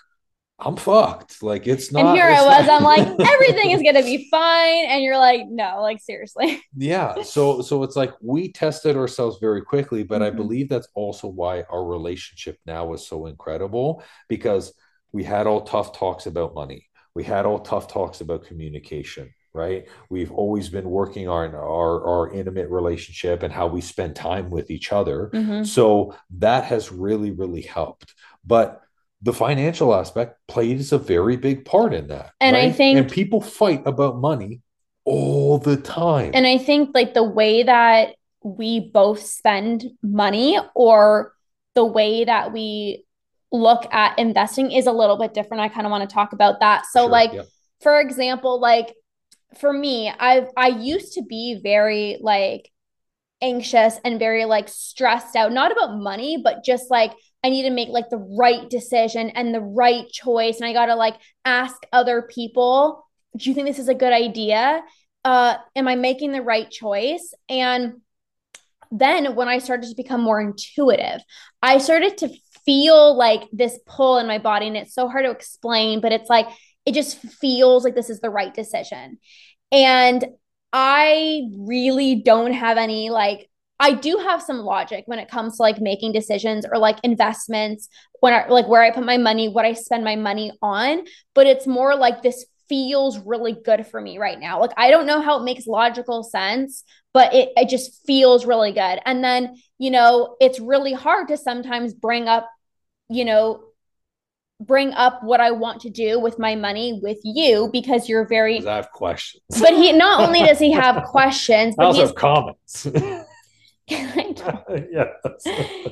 I'm fucked. Like, it's not. And here I was. Not... I'm like, everything is gonna be fine, and you're like, no, like seriously. Yeah. So, so it's like we tested ourselves very quickly, but mm-hmm. I believe that's also why our relationship now is so incredible because we had all tough talks about money. We had all tough talks about communication right? We've always been working on our our intimate relationship and how we spend time with each other. Mm-hmm. so that has really really helped. But the financial aspect plays a very big part in that and right? i think and people fight about money all the time. And i think like the way that we both spend money or the way that we look at investing is a little bit different. I kind of want to talk about that. So sure, like for example like for me, I I used to be very like anxious and very like stressed out, not about money, but just like I need to make like the right decision and the right choice. And I got to like ask other people, do you think this is a good idea? Uh, am I making the right choice? And then when I started to become more intuitive, I started to feel like this pull in my body. And it's so hard to explain, but it's like, it just feels like this is the right decision. And I really don't have any like I do have some logic when it comes to like making decisions or like investments when I like where I put my money, what I spend my money on, but it's more like this feels really good for me right now. Like I don't know how it makes logical sense, but it it just feels really good. And then, you know, it's really hard to sometimes bring up, you know, bring up what I want to do with my money with you because you're very I have questions. But he not only does he have questions, but I also have comments. yes.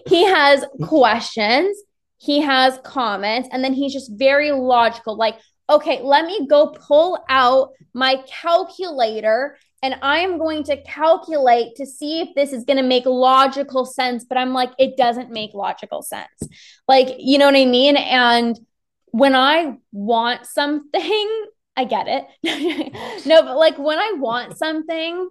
he has questions, he has comments, and then he's just very logical. Like, okay, let me go pull out my calculator and I'm going to calculate to see if this is going to make logical sense. But I'm like, it doesn't make logical sense. Like, you know what I mean? And when I want something, I get it. no, but like when I want something,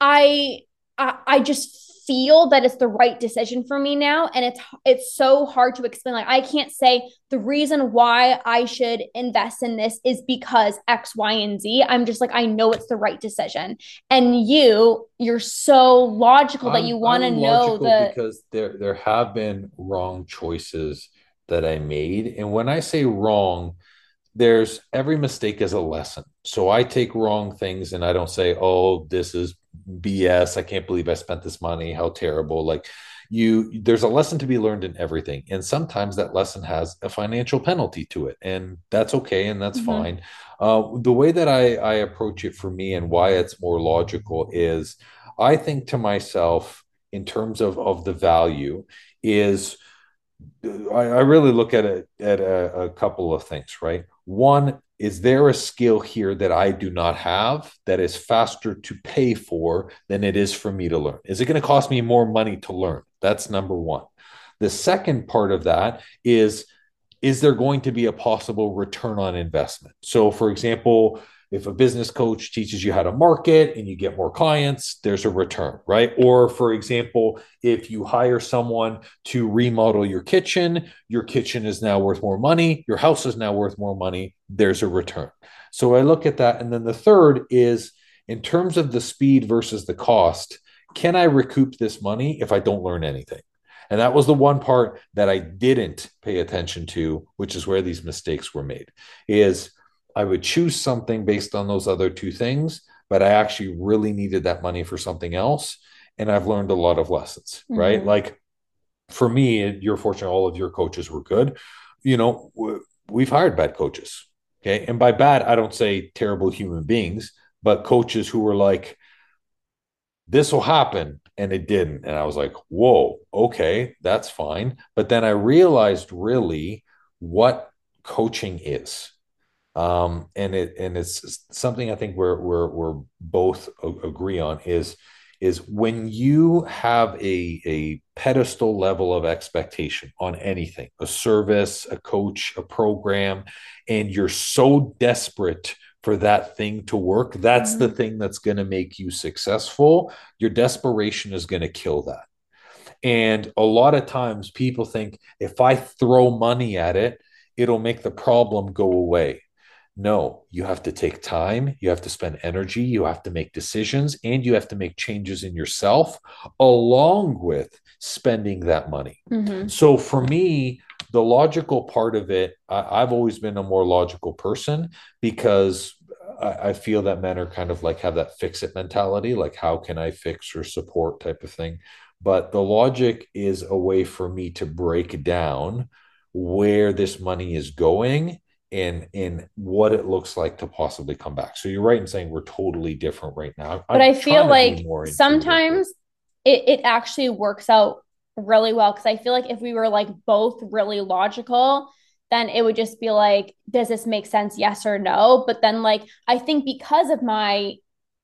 I I, I just feel that it's the right decision for me now. And it's it's so hard to explain. Like i can't say the reason why i should invest in this is because x y and z. I'm just like i know it's the right decision. And you you're so logical that you want to know the because there there have been wrong choices that i made. And when i say wrong there's every mistake is a lesson. So i take wrong things and i don't say oh this is BS. I can't believe I spent this money. How terrible. Like you there's a lesson to be learned in everything. And sometimes that lesson has a financial penalty to it. And that's okay and that's mm-hmm. fine. Uh, the way that I, I approach it for me and why it's more logical is I think to myself in terms of, of the value is I, I really look at it at a, a couple of things, right? One, is there a skill here that I do not have that is faster to pay for than it is for me to learn? Is it going to cost me more money to learn? That's number one. The second part of that is is there going to be a possible return on investment? So, for example, if a business coach teaches you how to market and you get more clients, there's a return, right? Or, for example, if you hire someone to remodel your kitchen, your kitchen is now worth more money, your house is now worth more money, there's a return. So I look at that. And then the third is in terms of the speed versus the cost, can I recoup this money if I don't learn anything? And that was the one part that I didn't pay attention to, which is where these mistakes were made. Is I would choose something based on those other two things, but I actually really needed that money for something else. And I've learned a lot of lessons, mm-hmm. right? Like for me, you're fortunate all of your coaches were good. You know, we've hired bad coaches. Okay. And by bad, I don't say terrible human beings, but coaches who were like, this will happen. And it didn't. And I was like, whoa, okay, that's fine. But then I realized really what coaching is um, and it and it's something I think we're we're we're both agree on is is when you have a a pedestal level of expectation on anything, a service, a coach, a program, and you're so desperate for that thing to work, that's mm-hmm. the thing that's going to make you successful. Your desperation is going to kill that. And a lot of times people think if I throw money at it, it'll make the problem go away. No, you have to take time, you have to spend energy, you have to make decisions, and you have to make changes in yourself along with spending that money. Mm-hmm. So for me, the logical part of it, I, have always been a more logical person because I, I feel that men are kind of like have that fix it mentality, like how can I fix or support type of thing. But the logic is a way for me to break down where this money is going in in what it looks like to possibly come back. So you're right in saying we're totally different right now. But I'm i feel like sometimes it, it actually works out really well because I feel like if we were like both really logical, then it would just be like, does this make sense? Yes or no. But then like I think because of my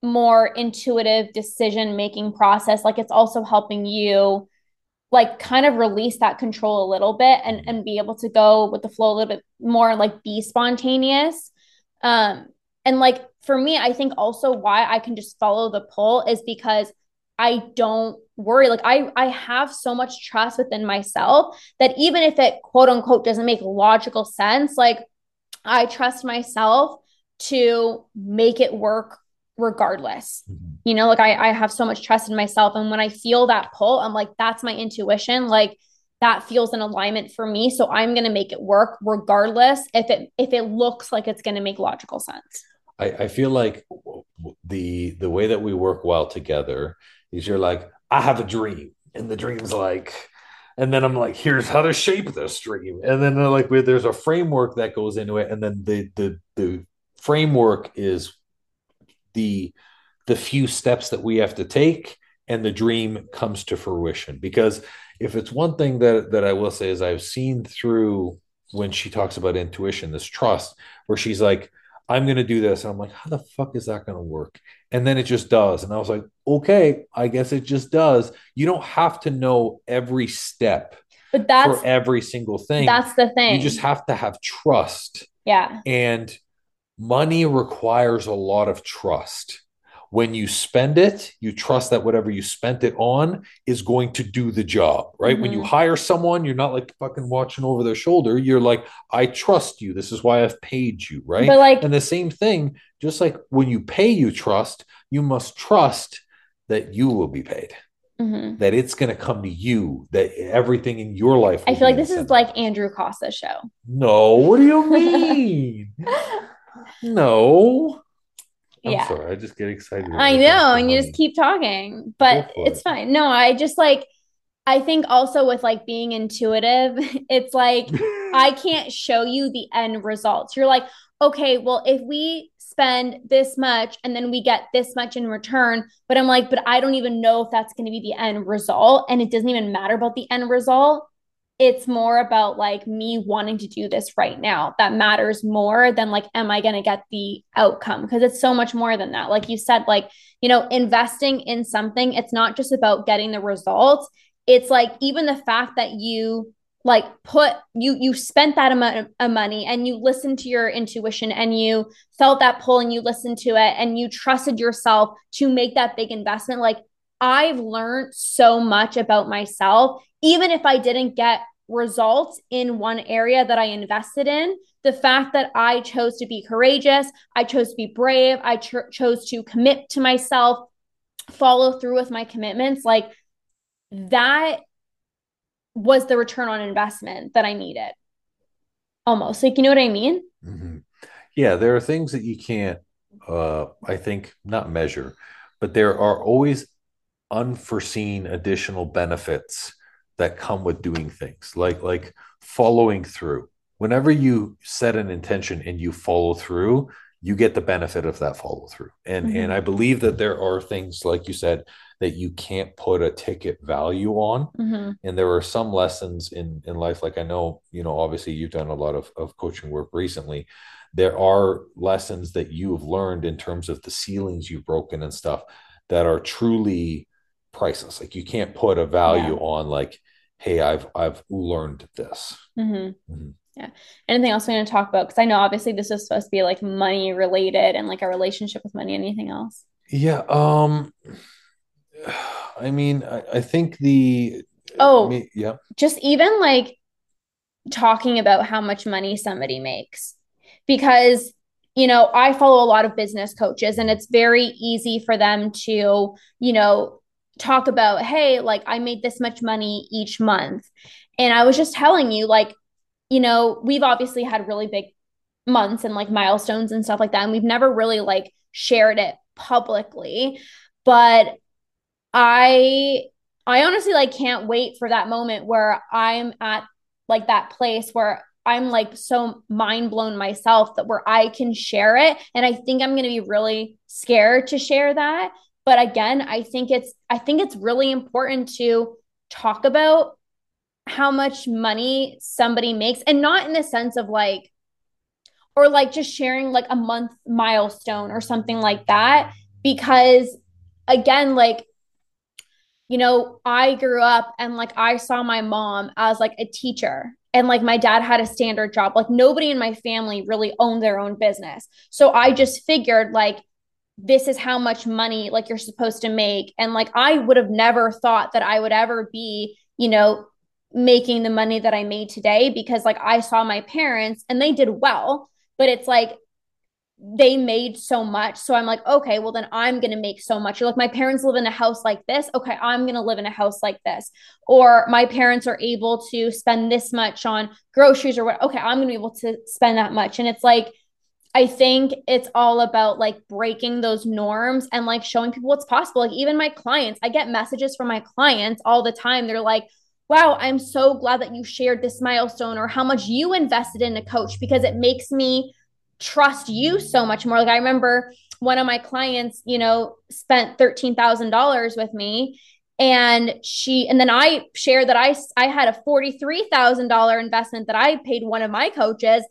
more intuitive decision making process like it's also helping you like kind of release that control a little bit and and be able to go with the flow a little bit more like be spontaneous um and like for me i think also why i can just follow the pull is because i don't worry like i i have so much trust within myself that even if it quote unquote doesn't make logical sense like i trust myself to make it work regardless. Mm-hmm. You know, like I, I have so much trust in myself. And when I feel that pull, I'm like, that's my intuition. Like that feels an alignment for me. So I'm gonna make it work regardless if it if it looks like it's gonna make logical sense. I, I feel like the the way that we work well together is you're like, I have a dream. And the dream's like, and then I'm like, here's how to shape this dream. And then uh, like there's a framework that goes into it. And then the the the framework is the the few steps that we have to take and the dream comes to fruition. Because if it's one thing that that I will say is I've seen through when she talks about intuition this trust where she's like I'm going to do this. And I'm like how the fuck is that going to work? And then it just does. And I was like okay I guess it just does. You don't have to know every step but that's for every single thing. that's the thing. you just have to have trust. Yeah. And money requires a lot of trust. When you spend it, you trust that whatever you spent it on is going to do the job, right? Mm-hmm. When you mm-hmm. hire someone, you're not like fucking watching over their shoulder. You're like, I trust you. This is why I've paid you, right? But like, and the same thing, just like when you pay, you trust, you must trust that you will be paid. Mm-hmm. That it's going to come to you, that everything in your life. I feel like this is like Andrew Costas' show. No, what do you mean? No. I'm yeah. sorry. I just get excited. I know. And you just keep talking, but it's it. fine. No, I just like, I think also with like being intuitive, it's like I can't show you the end results. You're like, okay, well, if we spend this much and then we get this much in return, but I'm like, but I don't even know if that's going to be the end result. And it doesn't even matter about the end result it's more about like me wanting to do this right now that matters more than like am i going to get the outcome? Because it's so much more than that. Like you said like you know investing in something it's not just about getting the results. It's like even the fact that you like put you you spent that amount of money and you listened to your intuition and you felt that pull and you listened to it and you trusted yourself to make that big investment like I've learned so much about myself. Even if I didn't get results in one area that I invested in, the fact that I chose to be courageous, I chose to be brave, I ch- chose to commit to myself, follow through with my commitments, like that was the return on investment that I needed. Almost like, you know what I mean? Mm-hmm. Yeah, there are things that you can't, uh, I think, not measure, but there are always unforeseen additional benefits that come with doing things like like following through whenever you set an intention and you follow through you get the benefit of that follow through and mm-hmm. and i believe that there are things like you said that you can't put a ticket value on mm-hmm. and there are some lessons in in life like i know you know obviously you've done a lot of, of coaching work recently there are lessons that you have learned in terms of the ceilings you've broken and stuff that are truly priceless. Like you can't put a value yeah. on like, hey, I've I've learned this. Mm-hmm. Mm-hmm. Yeah. Anything else we want to talk about? Because I know obviously this is supposed to be like money related and like a relationship with money. Anything else? Yeah. Um. I mean, I, I think the. Oh. Mean, yeah. Just even like talking about how much money somebody makes, because you know I follow a lot of business coaches, and it's very easy for them to you know talk about, hey, like I made this much money each month. And I was just telling you, like, you know, we've obviously had really big months and like milestones and stuff like that. And we've never really like shared it publicly. But I I honestly like can't wait for that moment where I'm at like that place where I'm like so mind blown myself that where I can share it. And I think I'm going to be really scared to share that but again, I think it's I think it's really important to talk about how much money somebody makes and not in the sense of like or like just sharing like a month milestone or something like that. Because again like you know i grew up and like i saw my mom as like a teacher. And like my dad had a standard job. Like nobody in my family really owned their own business. So i just figured like this is how much money like you're supposed to make. And like i would have never thought that i would ever be you know making the money that i made today because like i saw my parents and they did well but it's like they made so much. So i'm like okay well then i'm going to make so much. Or like my parents live in a house like this? Okay i'm going to live in a house like this. Or my parents are able to spend this much on groceries or what? Okay i'm going to be able to spend that much. And it's like I think it's all about like breaking those norms and like showing people what's possible. Like, even my clients, I get messages from my clients all the time. They're like, wow, I'm so glad that you shared this milestone or how much you invested in a coach because it makes me trust you so much more. Like, I remember one of my clients, you know, spent $13,000 with me and she and then i shared that i i had a $43000 investment that i paid one of my coaches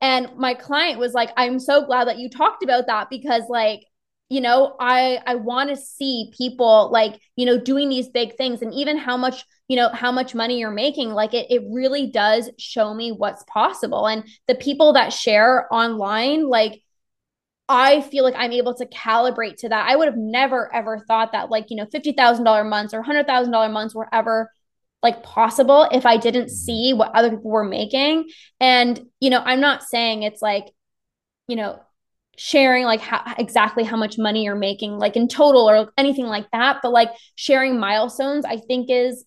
and my client was like i'm so glad that you talked about that because like you know i i want to see people like you know doing these big things and even how much you know how much money you're making like it it really does show me what's possible and the people that share online like I feel like I'm able to calibrate to that. I would have never ever thought that like, you know, $50,000 months or $100,000 months were ever like possible if I didn't see what other people were making. And, you know, I'm not saying it's like, you know, sharing like how exactly how much money you're making like in total or anything like that, but like sharing milestones I think is,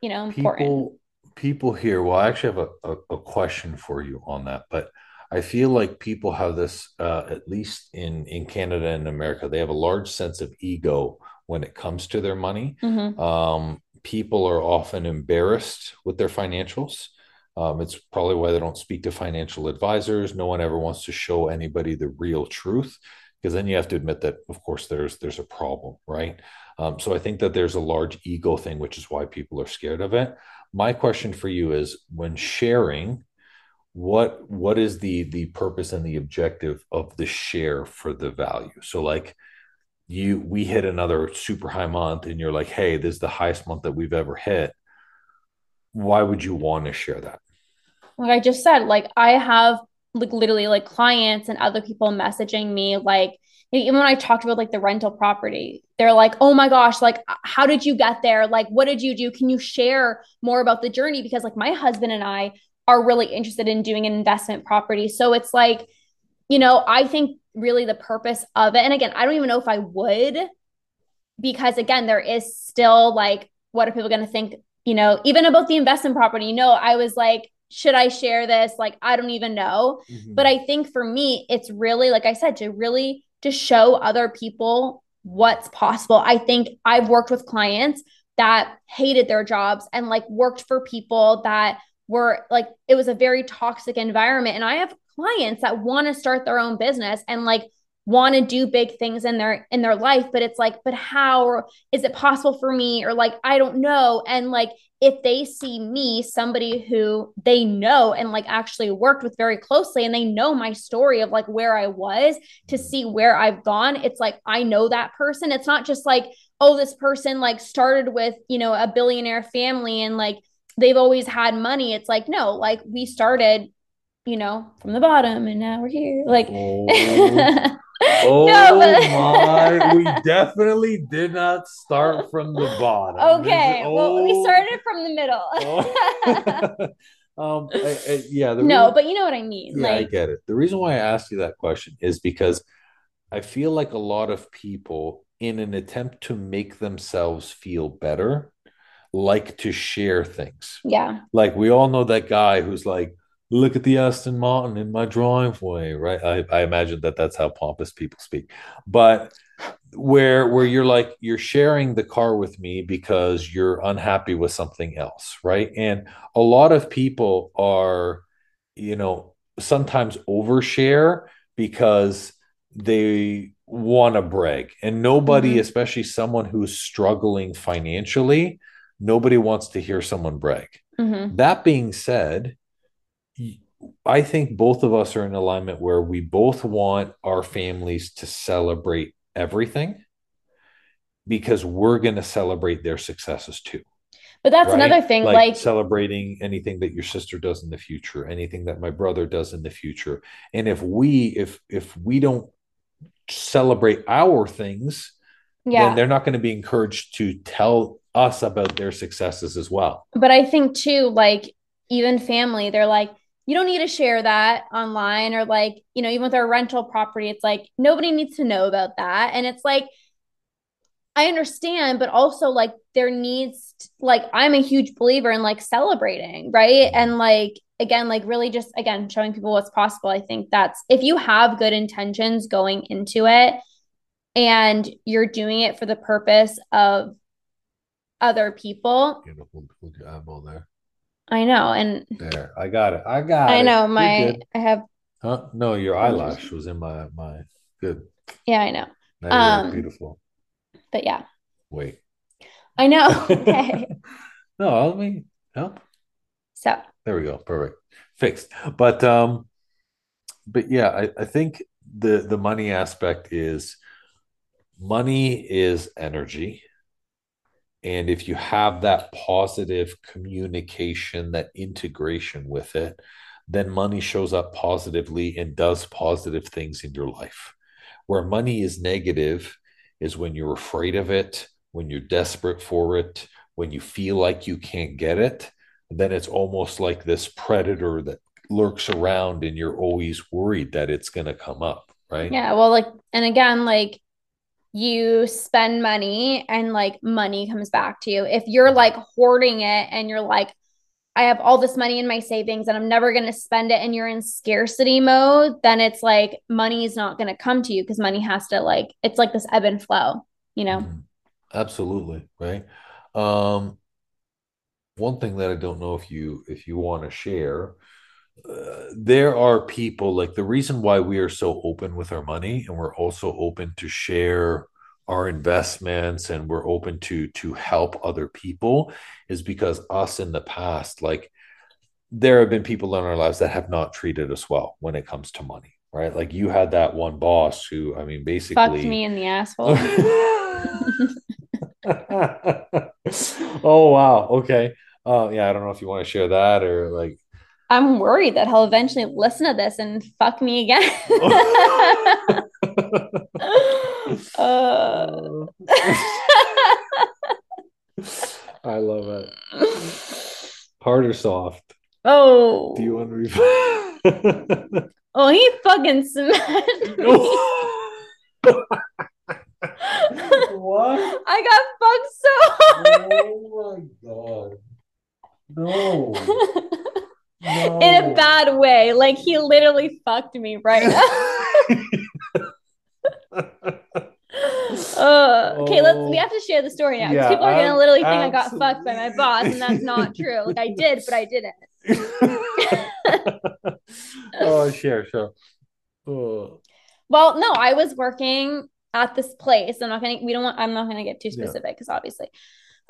you know, important. People people here, well, I actually have a, a, a question for you on that, but I feel like people have this, uh, at least in in Canada and America, they have a large sense of ego when it comes to their money. Mm-hmm. Um, people are often embarrassed with their financials. Um, it's probably why they don't speak to financial advisors. No one ever wants to show anybody the real truth because then you have to admit that, of course, there's there's a problem, right? Um, so I think that there's a large ego thing, which is why people are scared of it. My question for you is: when sharing, what what is the the purpose and the objective of the share for the value? So like you we hit another super high month and you're like hey this is the highest month that we've ever hit. Why would you want to share that? Like i just said like i have like literally like clients and other people messaging me like even when i talked about like the rental property they're like oh my gosh like how did you get there? Like what did you do? Can you share more about the journey? Because like my husband and i are really interested in doing an investment property. So it's like you know i think really the purpose of it. And again, I don't even know if I would, because again, there is still like, what are people going to think? You know, even about the investment property, you know, I was like, should I share this? Like, I don't even know. Mm-hmm. But I think for me, it's really, like I said, to really to show other people what's possible. I think I've worked with clients that hated their jobs and like worked for people that were like it was a very toxic environment and i have clients that want to start their own business and like want to do big things in their in their life but it's like but how is it possible for me? Or like I don't know. And like if they see me somebody who they know and like actually worked with very closely and they know my story of like where I was to see where I've gone it's like I know that person. It's not just like oh this person like started with you know a billionaire family and like they've always had money. It's like no like we started you know, from the bottom and now we're here. Like, oh, oh no, but... my, we definitely did not start from the bottom. Okay, oh. well, we started from the middle. oh. um, I, I, yeah, no, reason, but you know what I mean. Yeah, like, I get it. The reason why I asked you that question is because I feel like a lot of people, in an attempt to make themselves feel better, like to share things. Yeah. Like we all know that guy who's like, look at the Aston Martin in my driveway, right? I, I imagine that that's how pompous people speak. But where where you're like you're sharing the car with me because you're unhappy with something else, right? And a lot of people are, you know, sometimes overshare because they want to brag. And nobody, mm-hmm. especially someone who's struggling financially, nobody wants to hear someone brag. Mm-hmm. That being said, I think both of us are in alignment where we both want our families to celebrate everything because we're going to celebrate their successes too. But that's right? another thing, like, like, celebrating anything that your sister does in the future, anything that my brother does in the future. And if we, if if we don't celebrate our things, yeah. then they're not going to be encouraged to tell us about their successes as well. But I think too, like even family, they're like, you don't need to share that online or like, you know, even with our rental property, it's like nobody needs to know about that. And it's like I understand, but also like there needs to, like I'm a huge believer in like celebrating, right? And like again, like really just again showing people what's possible. I think that's if you have good intentions going into it and you're doing it for the purpose of other people. Put your eyeball there. I know, and there, I got it. I got I it. know my I have Huh? No, your eyelash was in my my good. Yeah, I know. um, beautiful. But yeah. Wait. I know. Okay. no, let me help. So there we go. Perfect. Fixed. But um, but yeah, I, I think the the money aspect is money is energy. And if you have that positive communication, that integration with it, then money shows up positively and does positive things in your life. Where money is negative, is when you're afraid of it, when you're desperate for it, when you feel like you can't get it, then it's almost like this predator that lurks around and you're always worried that it's going to come up, right? Yeah. Well, like, and again, like, you spend money and like money comes back to you. If you're like hoarding it and you're like, I have all this money in my savings and I'm never going to spend it and you're in scarcity mode, then it's like money is not going to come to you because money has to like it's like this ebb and flow, you know. Mm-hmm. Absolutely, right? Um one thing that I don't know if you if you want to share uh, there are people like the reason why we are so open with our money and we're also open to share our investments and we're open to to help other people is because us in the past like there have been people in our lives that have not treated us well when it comes to money right? Like you had that one boss who i mean basically fucked me in the asshole. Oh wow. Okay. Uh yeah i don't know if you want to share that or like i'm worried that he'll eventually listen to this and fuck me again uh. I love it. Hard or soft? Oh. Do you want to read? oh, he fucking smacked me. what? I got fucked so hard. Oh my god. No. No. In a bad way. Like he literally fucked me right now. Uh, okay, let's. We have to share the story now. Yeah, people are gonna literally think I got fucked by my boss, and that's not true. Like I did, but I didn't. oh, share, sure. Oh. Well, no, I was working at this place. I'm not gonna. We don't want. I'm not gonna get too specific because yeah. obviously,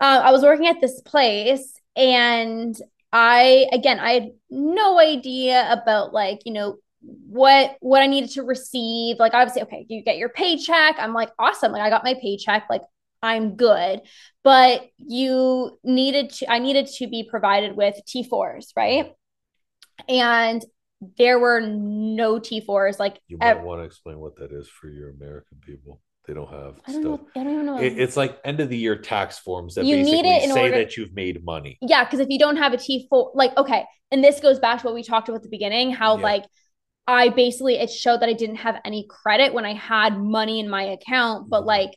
uh, I was working at this place, and I again, I had no idea about like you know what what I needed to receive. Like obviously, okay, you get your paycheck. I'm like, awesome. Like I got my paycheck. Like I'm good. But you needed to I needed to be provided with T4s, right? And there were no T4s. Like you might ev- want to explain what that is for your American people. They don't have I don't stuff. Know, I don't even know. It, it's like end of the year tax forms that you basically need it in say order... that you've made money. Yeah, because if you don't have a T4, like okay, and this goes back to what we talked about at the beginning, how yeah. like I basically it showed that I didn't have any credit when I had money in my account, but mm-hmm. like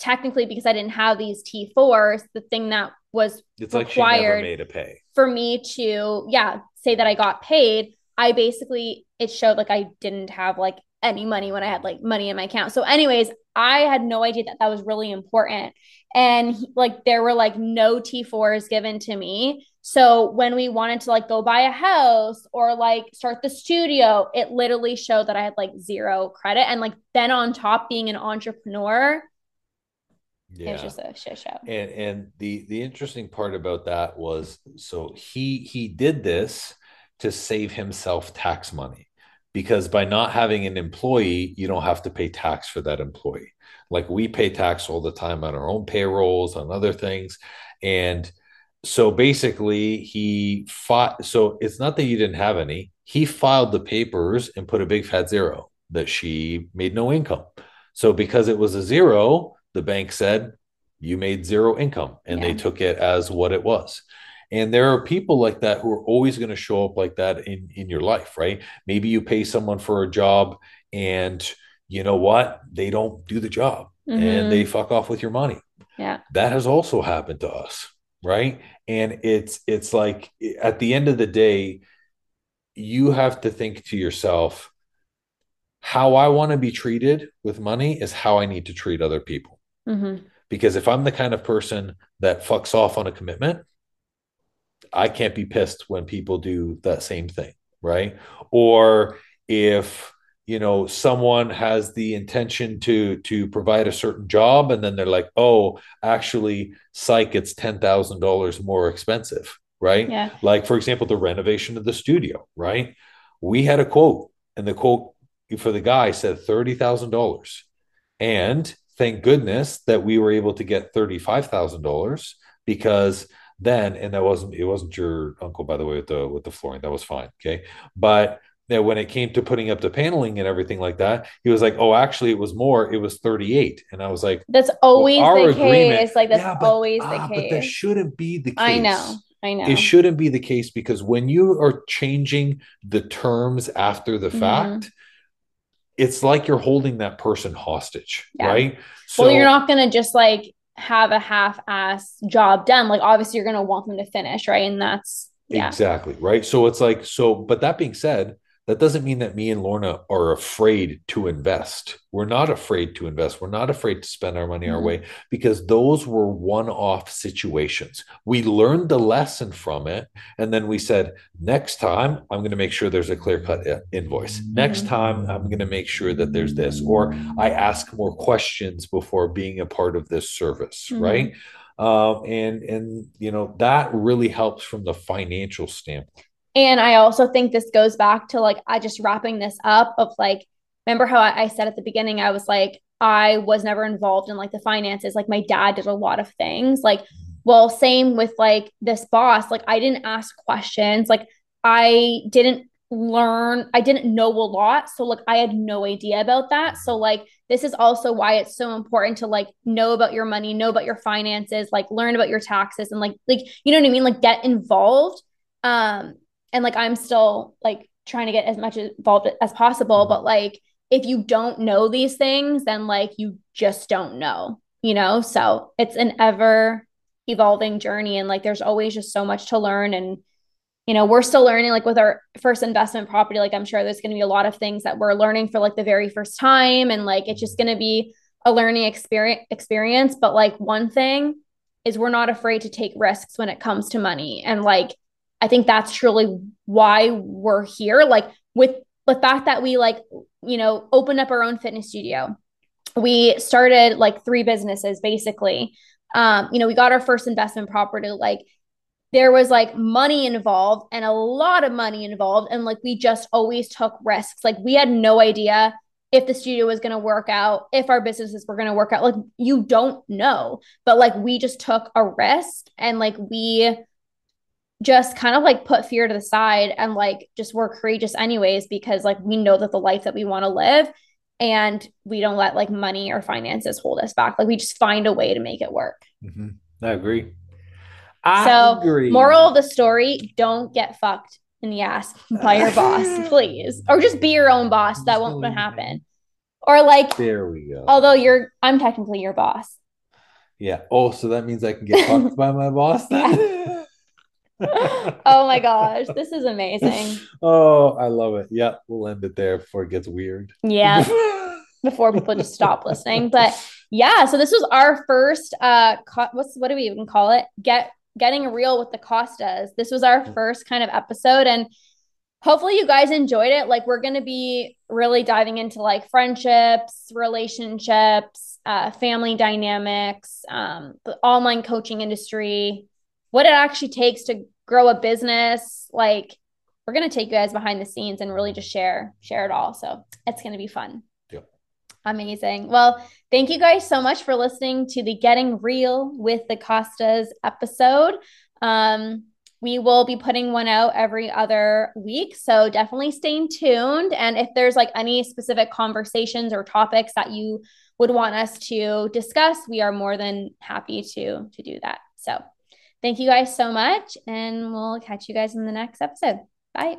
technically because I didn't have these T4s, the thing that was it's required like made a pay for me to yeah, say that I got paid, I basically it showed like I didn't have like any money when I had like money in my account. So anyways, I had no idea that that was really important. And like there were like no T4s given to me. So when we wanted to like go buy a house or like start the studio, it literally showed that I had like zero credit. And like then on top being an entrepreneur, yeah. it was just a shit show. And and the the interesting part about that was so he he did this to save himself tax money because by not having an employee, you don't have to pay tax for that employee. Like we pay tax all the time on our own payrolls, on other things. And so basically, he fought. So it's not that you didn't have any, he filed the papers and put a big fat zero that she made no income. So because it was a zero, the bank said, you made zero income and yeah. they took it as what it was and there are people like that who are always going to show up like that in in your life right? Maybe you pay someone for a job and you know what? They don't do the job mm-hmm. and they fuck off with your money. Yeah. That has also happened to us right? And it's it's like at the end of the day you have to think to yourself how i want to be treated with money is how i need to treat other people. Mm-hmm. because if i'm the kind of person that fucks off on a commitment I can't be pissed when people do that same thing, right? Or if you know someone has the intention to to provide a certain job and then they're like oh actually psych it's $10000 more expensive right yeah. like for example the renovation of the studio right we had a quote and the quote for the guy said $30000 and thank goodness that we were able to get $35000 because then and that wasn't it wasn't your uncle by the way with the with the flooring that was fine okay but that when it came to putting up the paneling and everything like that, he was like, "Oh, actually, it was more. It was 38." And I was like, "That's always well, the case. Like that's yeah, but, always the ah, case." But that shouldn't be the case. I know. I know. It shouldn't be the case because when you are changing the terms after the mm-hmm. fact, it's like you're holding that person hostage, yeah. right? So, well, you're not going to just like have a half-ass job done like obviously you're going to want them to finish right and that's yeah. exactly right so it's like so but that being said that doesn't mean that me and Lorna are afraid to invest. We're not afraid to invest. We're not afraid to spend our money mm-hmm. our way because those were one off situations. We learned the lesson from it. And then we said, next time, I'm going to make sure there's a clear cut invoice. Mm-hmm. Next time, I'm going to make sure that there's this, or I ask more questions before being a part of this service, mm-hmm. right? Um, and and you know that really helps from the financial standpoint. And I also think this goes back to like, I just wrapping this up of like, remember how I said at the beginning, I was like, I was never involved in like the finances. Like, my dad did a lot of things. Like, well, same with like this boss. Like, I didn't ask questions. Like, I didn't learn, I didn't know a lot. So, like, I had no idea about that. So, like, this is also why it's so important to like know about your money, know about your finances, like learn about your taxes and like, like, you know what I mean? Like, get involved. Um, and like i'm still like trying to get as much involved as possible mm-hmm. but like if you don't know these things then like you just don't know you know so it's an ever evolving journey and like there's always just so much to learn and you know we're still learning like with our first investment property like i'm sure there's going to be a lot of things that we're learning for like the very first time and like it's just going to be a learning experience experience but like one thing is we're not afraid to take risks when it comes to money and like I think that's truly why we're here. Like with the fact that we like, you know, opened up our own fitness studio. We started like three businesses basically. Um, you know, we got our first investment property. Like there was like money involved and a lot of money involved. And like we just always took risks. Like we had no idea if the studio was going to work out, if our businesses were going to work out. Like you don't know. But like we just took a risk and like we just kind of like put fear to the side and like just work courageous anyways because like we know that the life that we want to live and we don't let like money or finances hold us back. Like we just find a way to make it work. Mm-hmm. i agree. I so agree. moral of the story don't get fucked in the ass by your boss please. Or just be your own boss. That won't happen. Or like there we go. although you're i'm technically your boss. Yeah. Oh so that means i can get fucked by my boss then oh my gosh, this is amazing. Oh, I love it. Yeah, we'll end it there before it gets weird. Yeah. before people just stop listening. But yeah, so this was our first uh co- what's what do we even call it? Get getting real with the Costas. This was our first kind of episode and hopefully you guys enjoyed it. Like we're going to be really diving into like friendships, relationships, uh, family dynamics, um, the online coaching industry, what it actually takes to grow a business, like we're going to take you guys behind the scenes and really just share share it all. So it's going to be fun. Yep. Amazing. Well, thank you guys so much for listening to the Getting Real with the Costas episode. Um, we will be putting one out every other week. So definitely stay tuned. And if there's like any specific conversations or topics that you would want us to discuss, we are more than happy to to do that. So thank you guys so much. And we'll catch you guys in the next episode. Bye.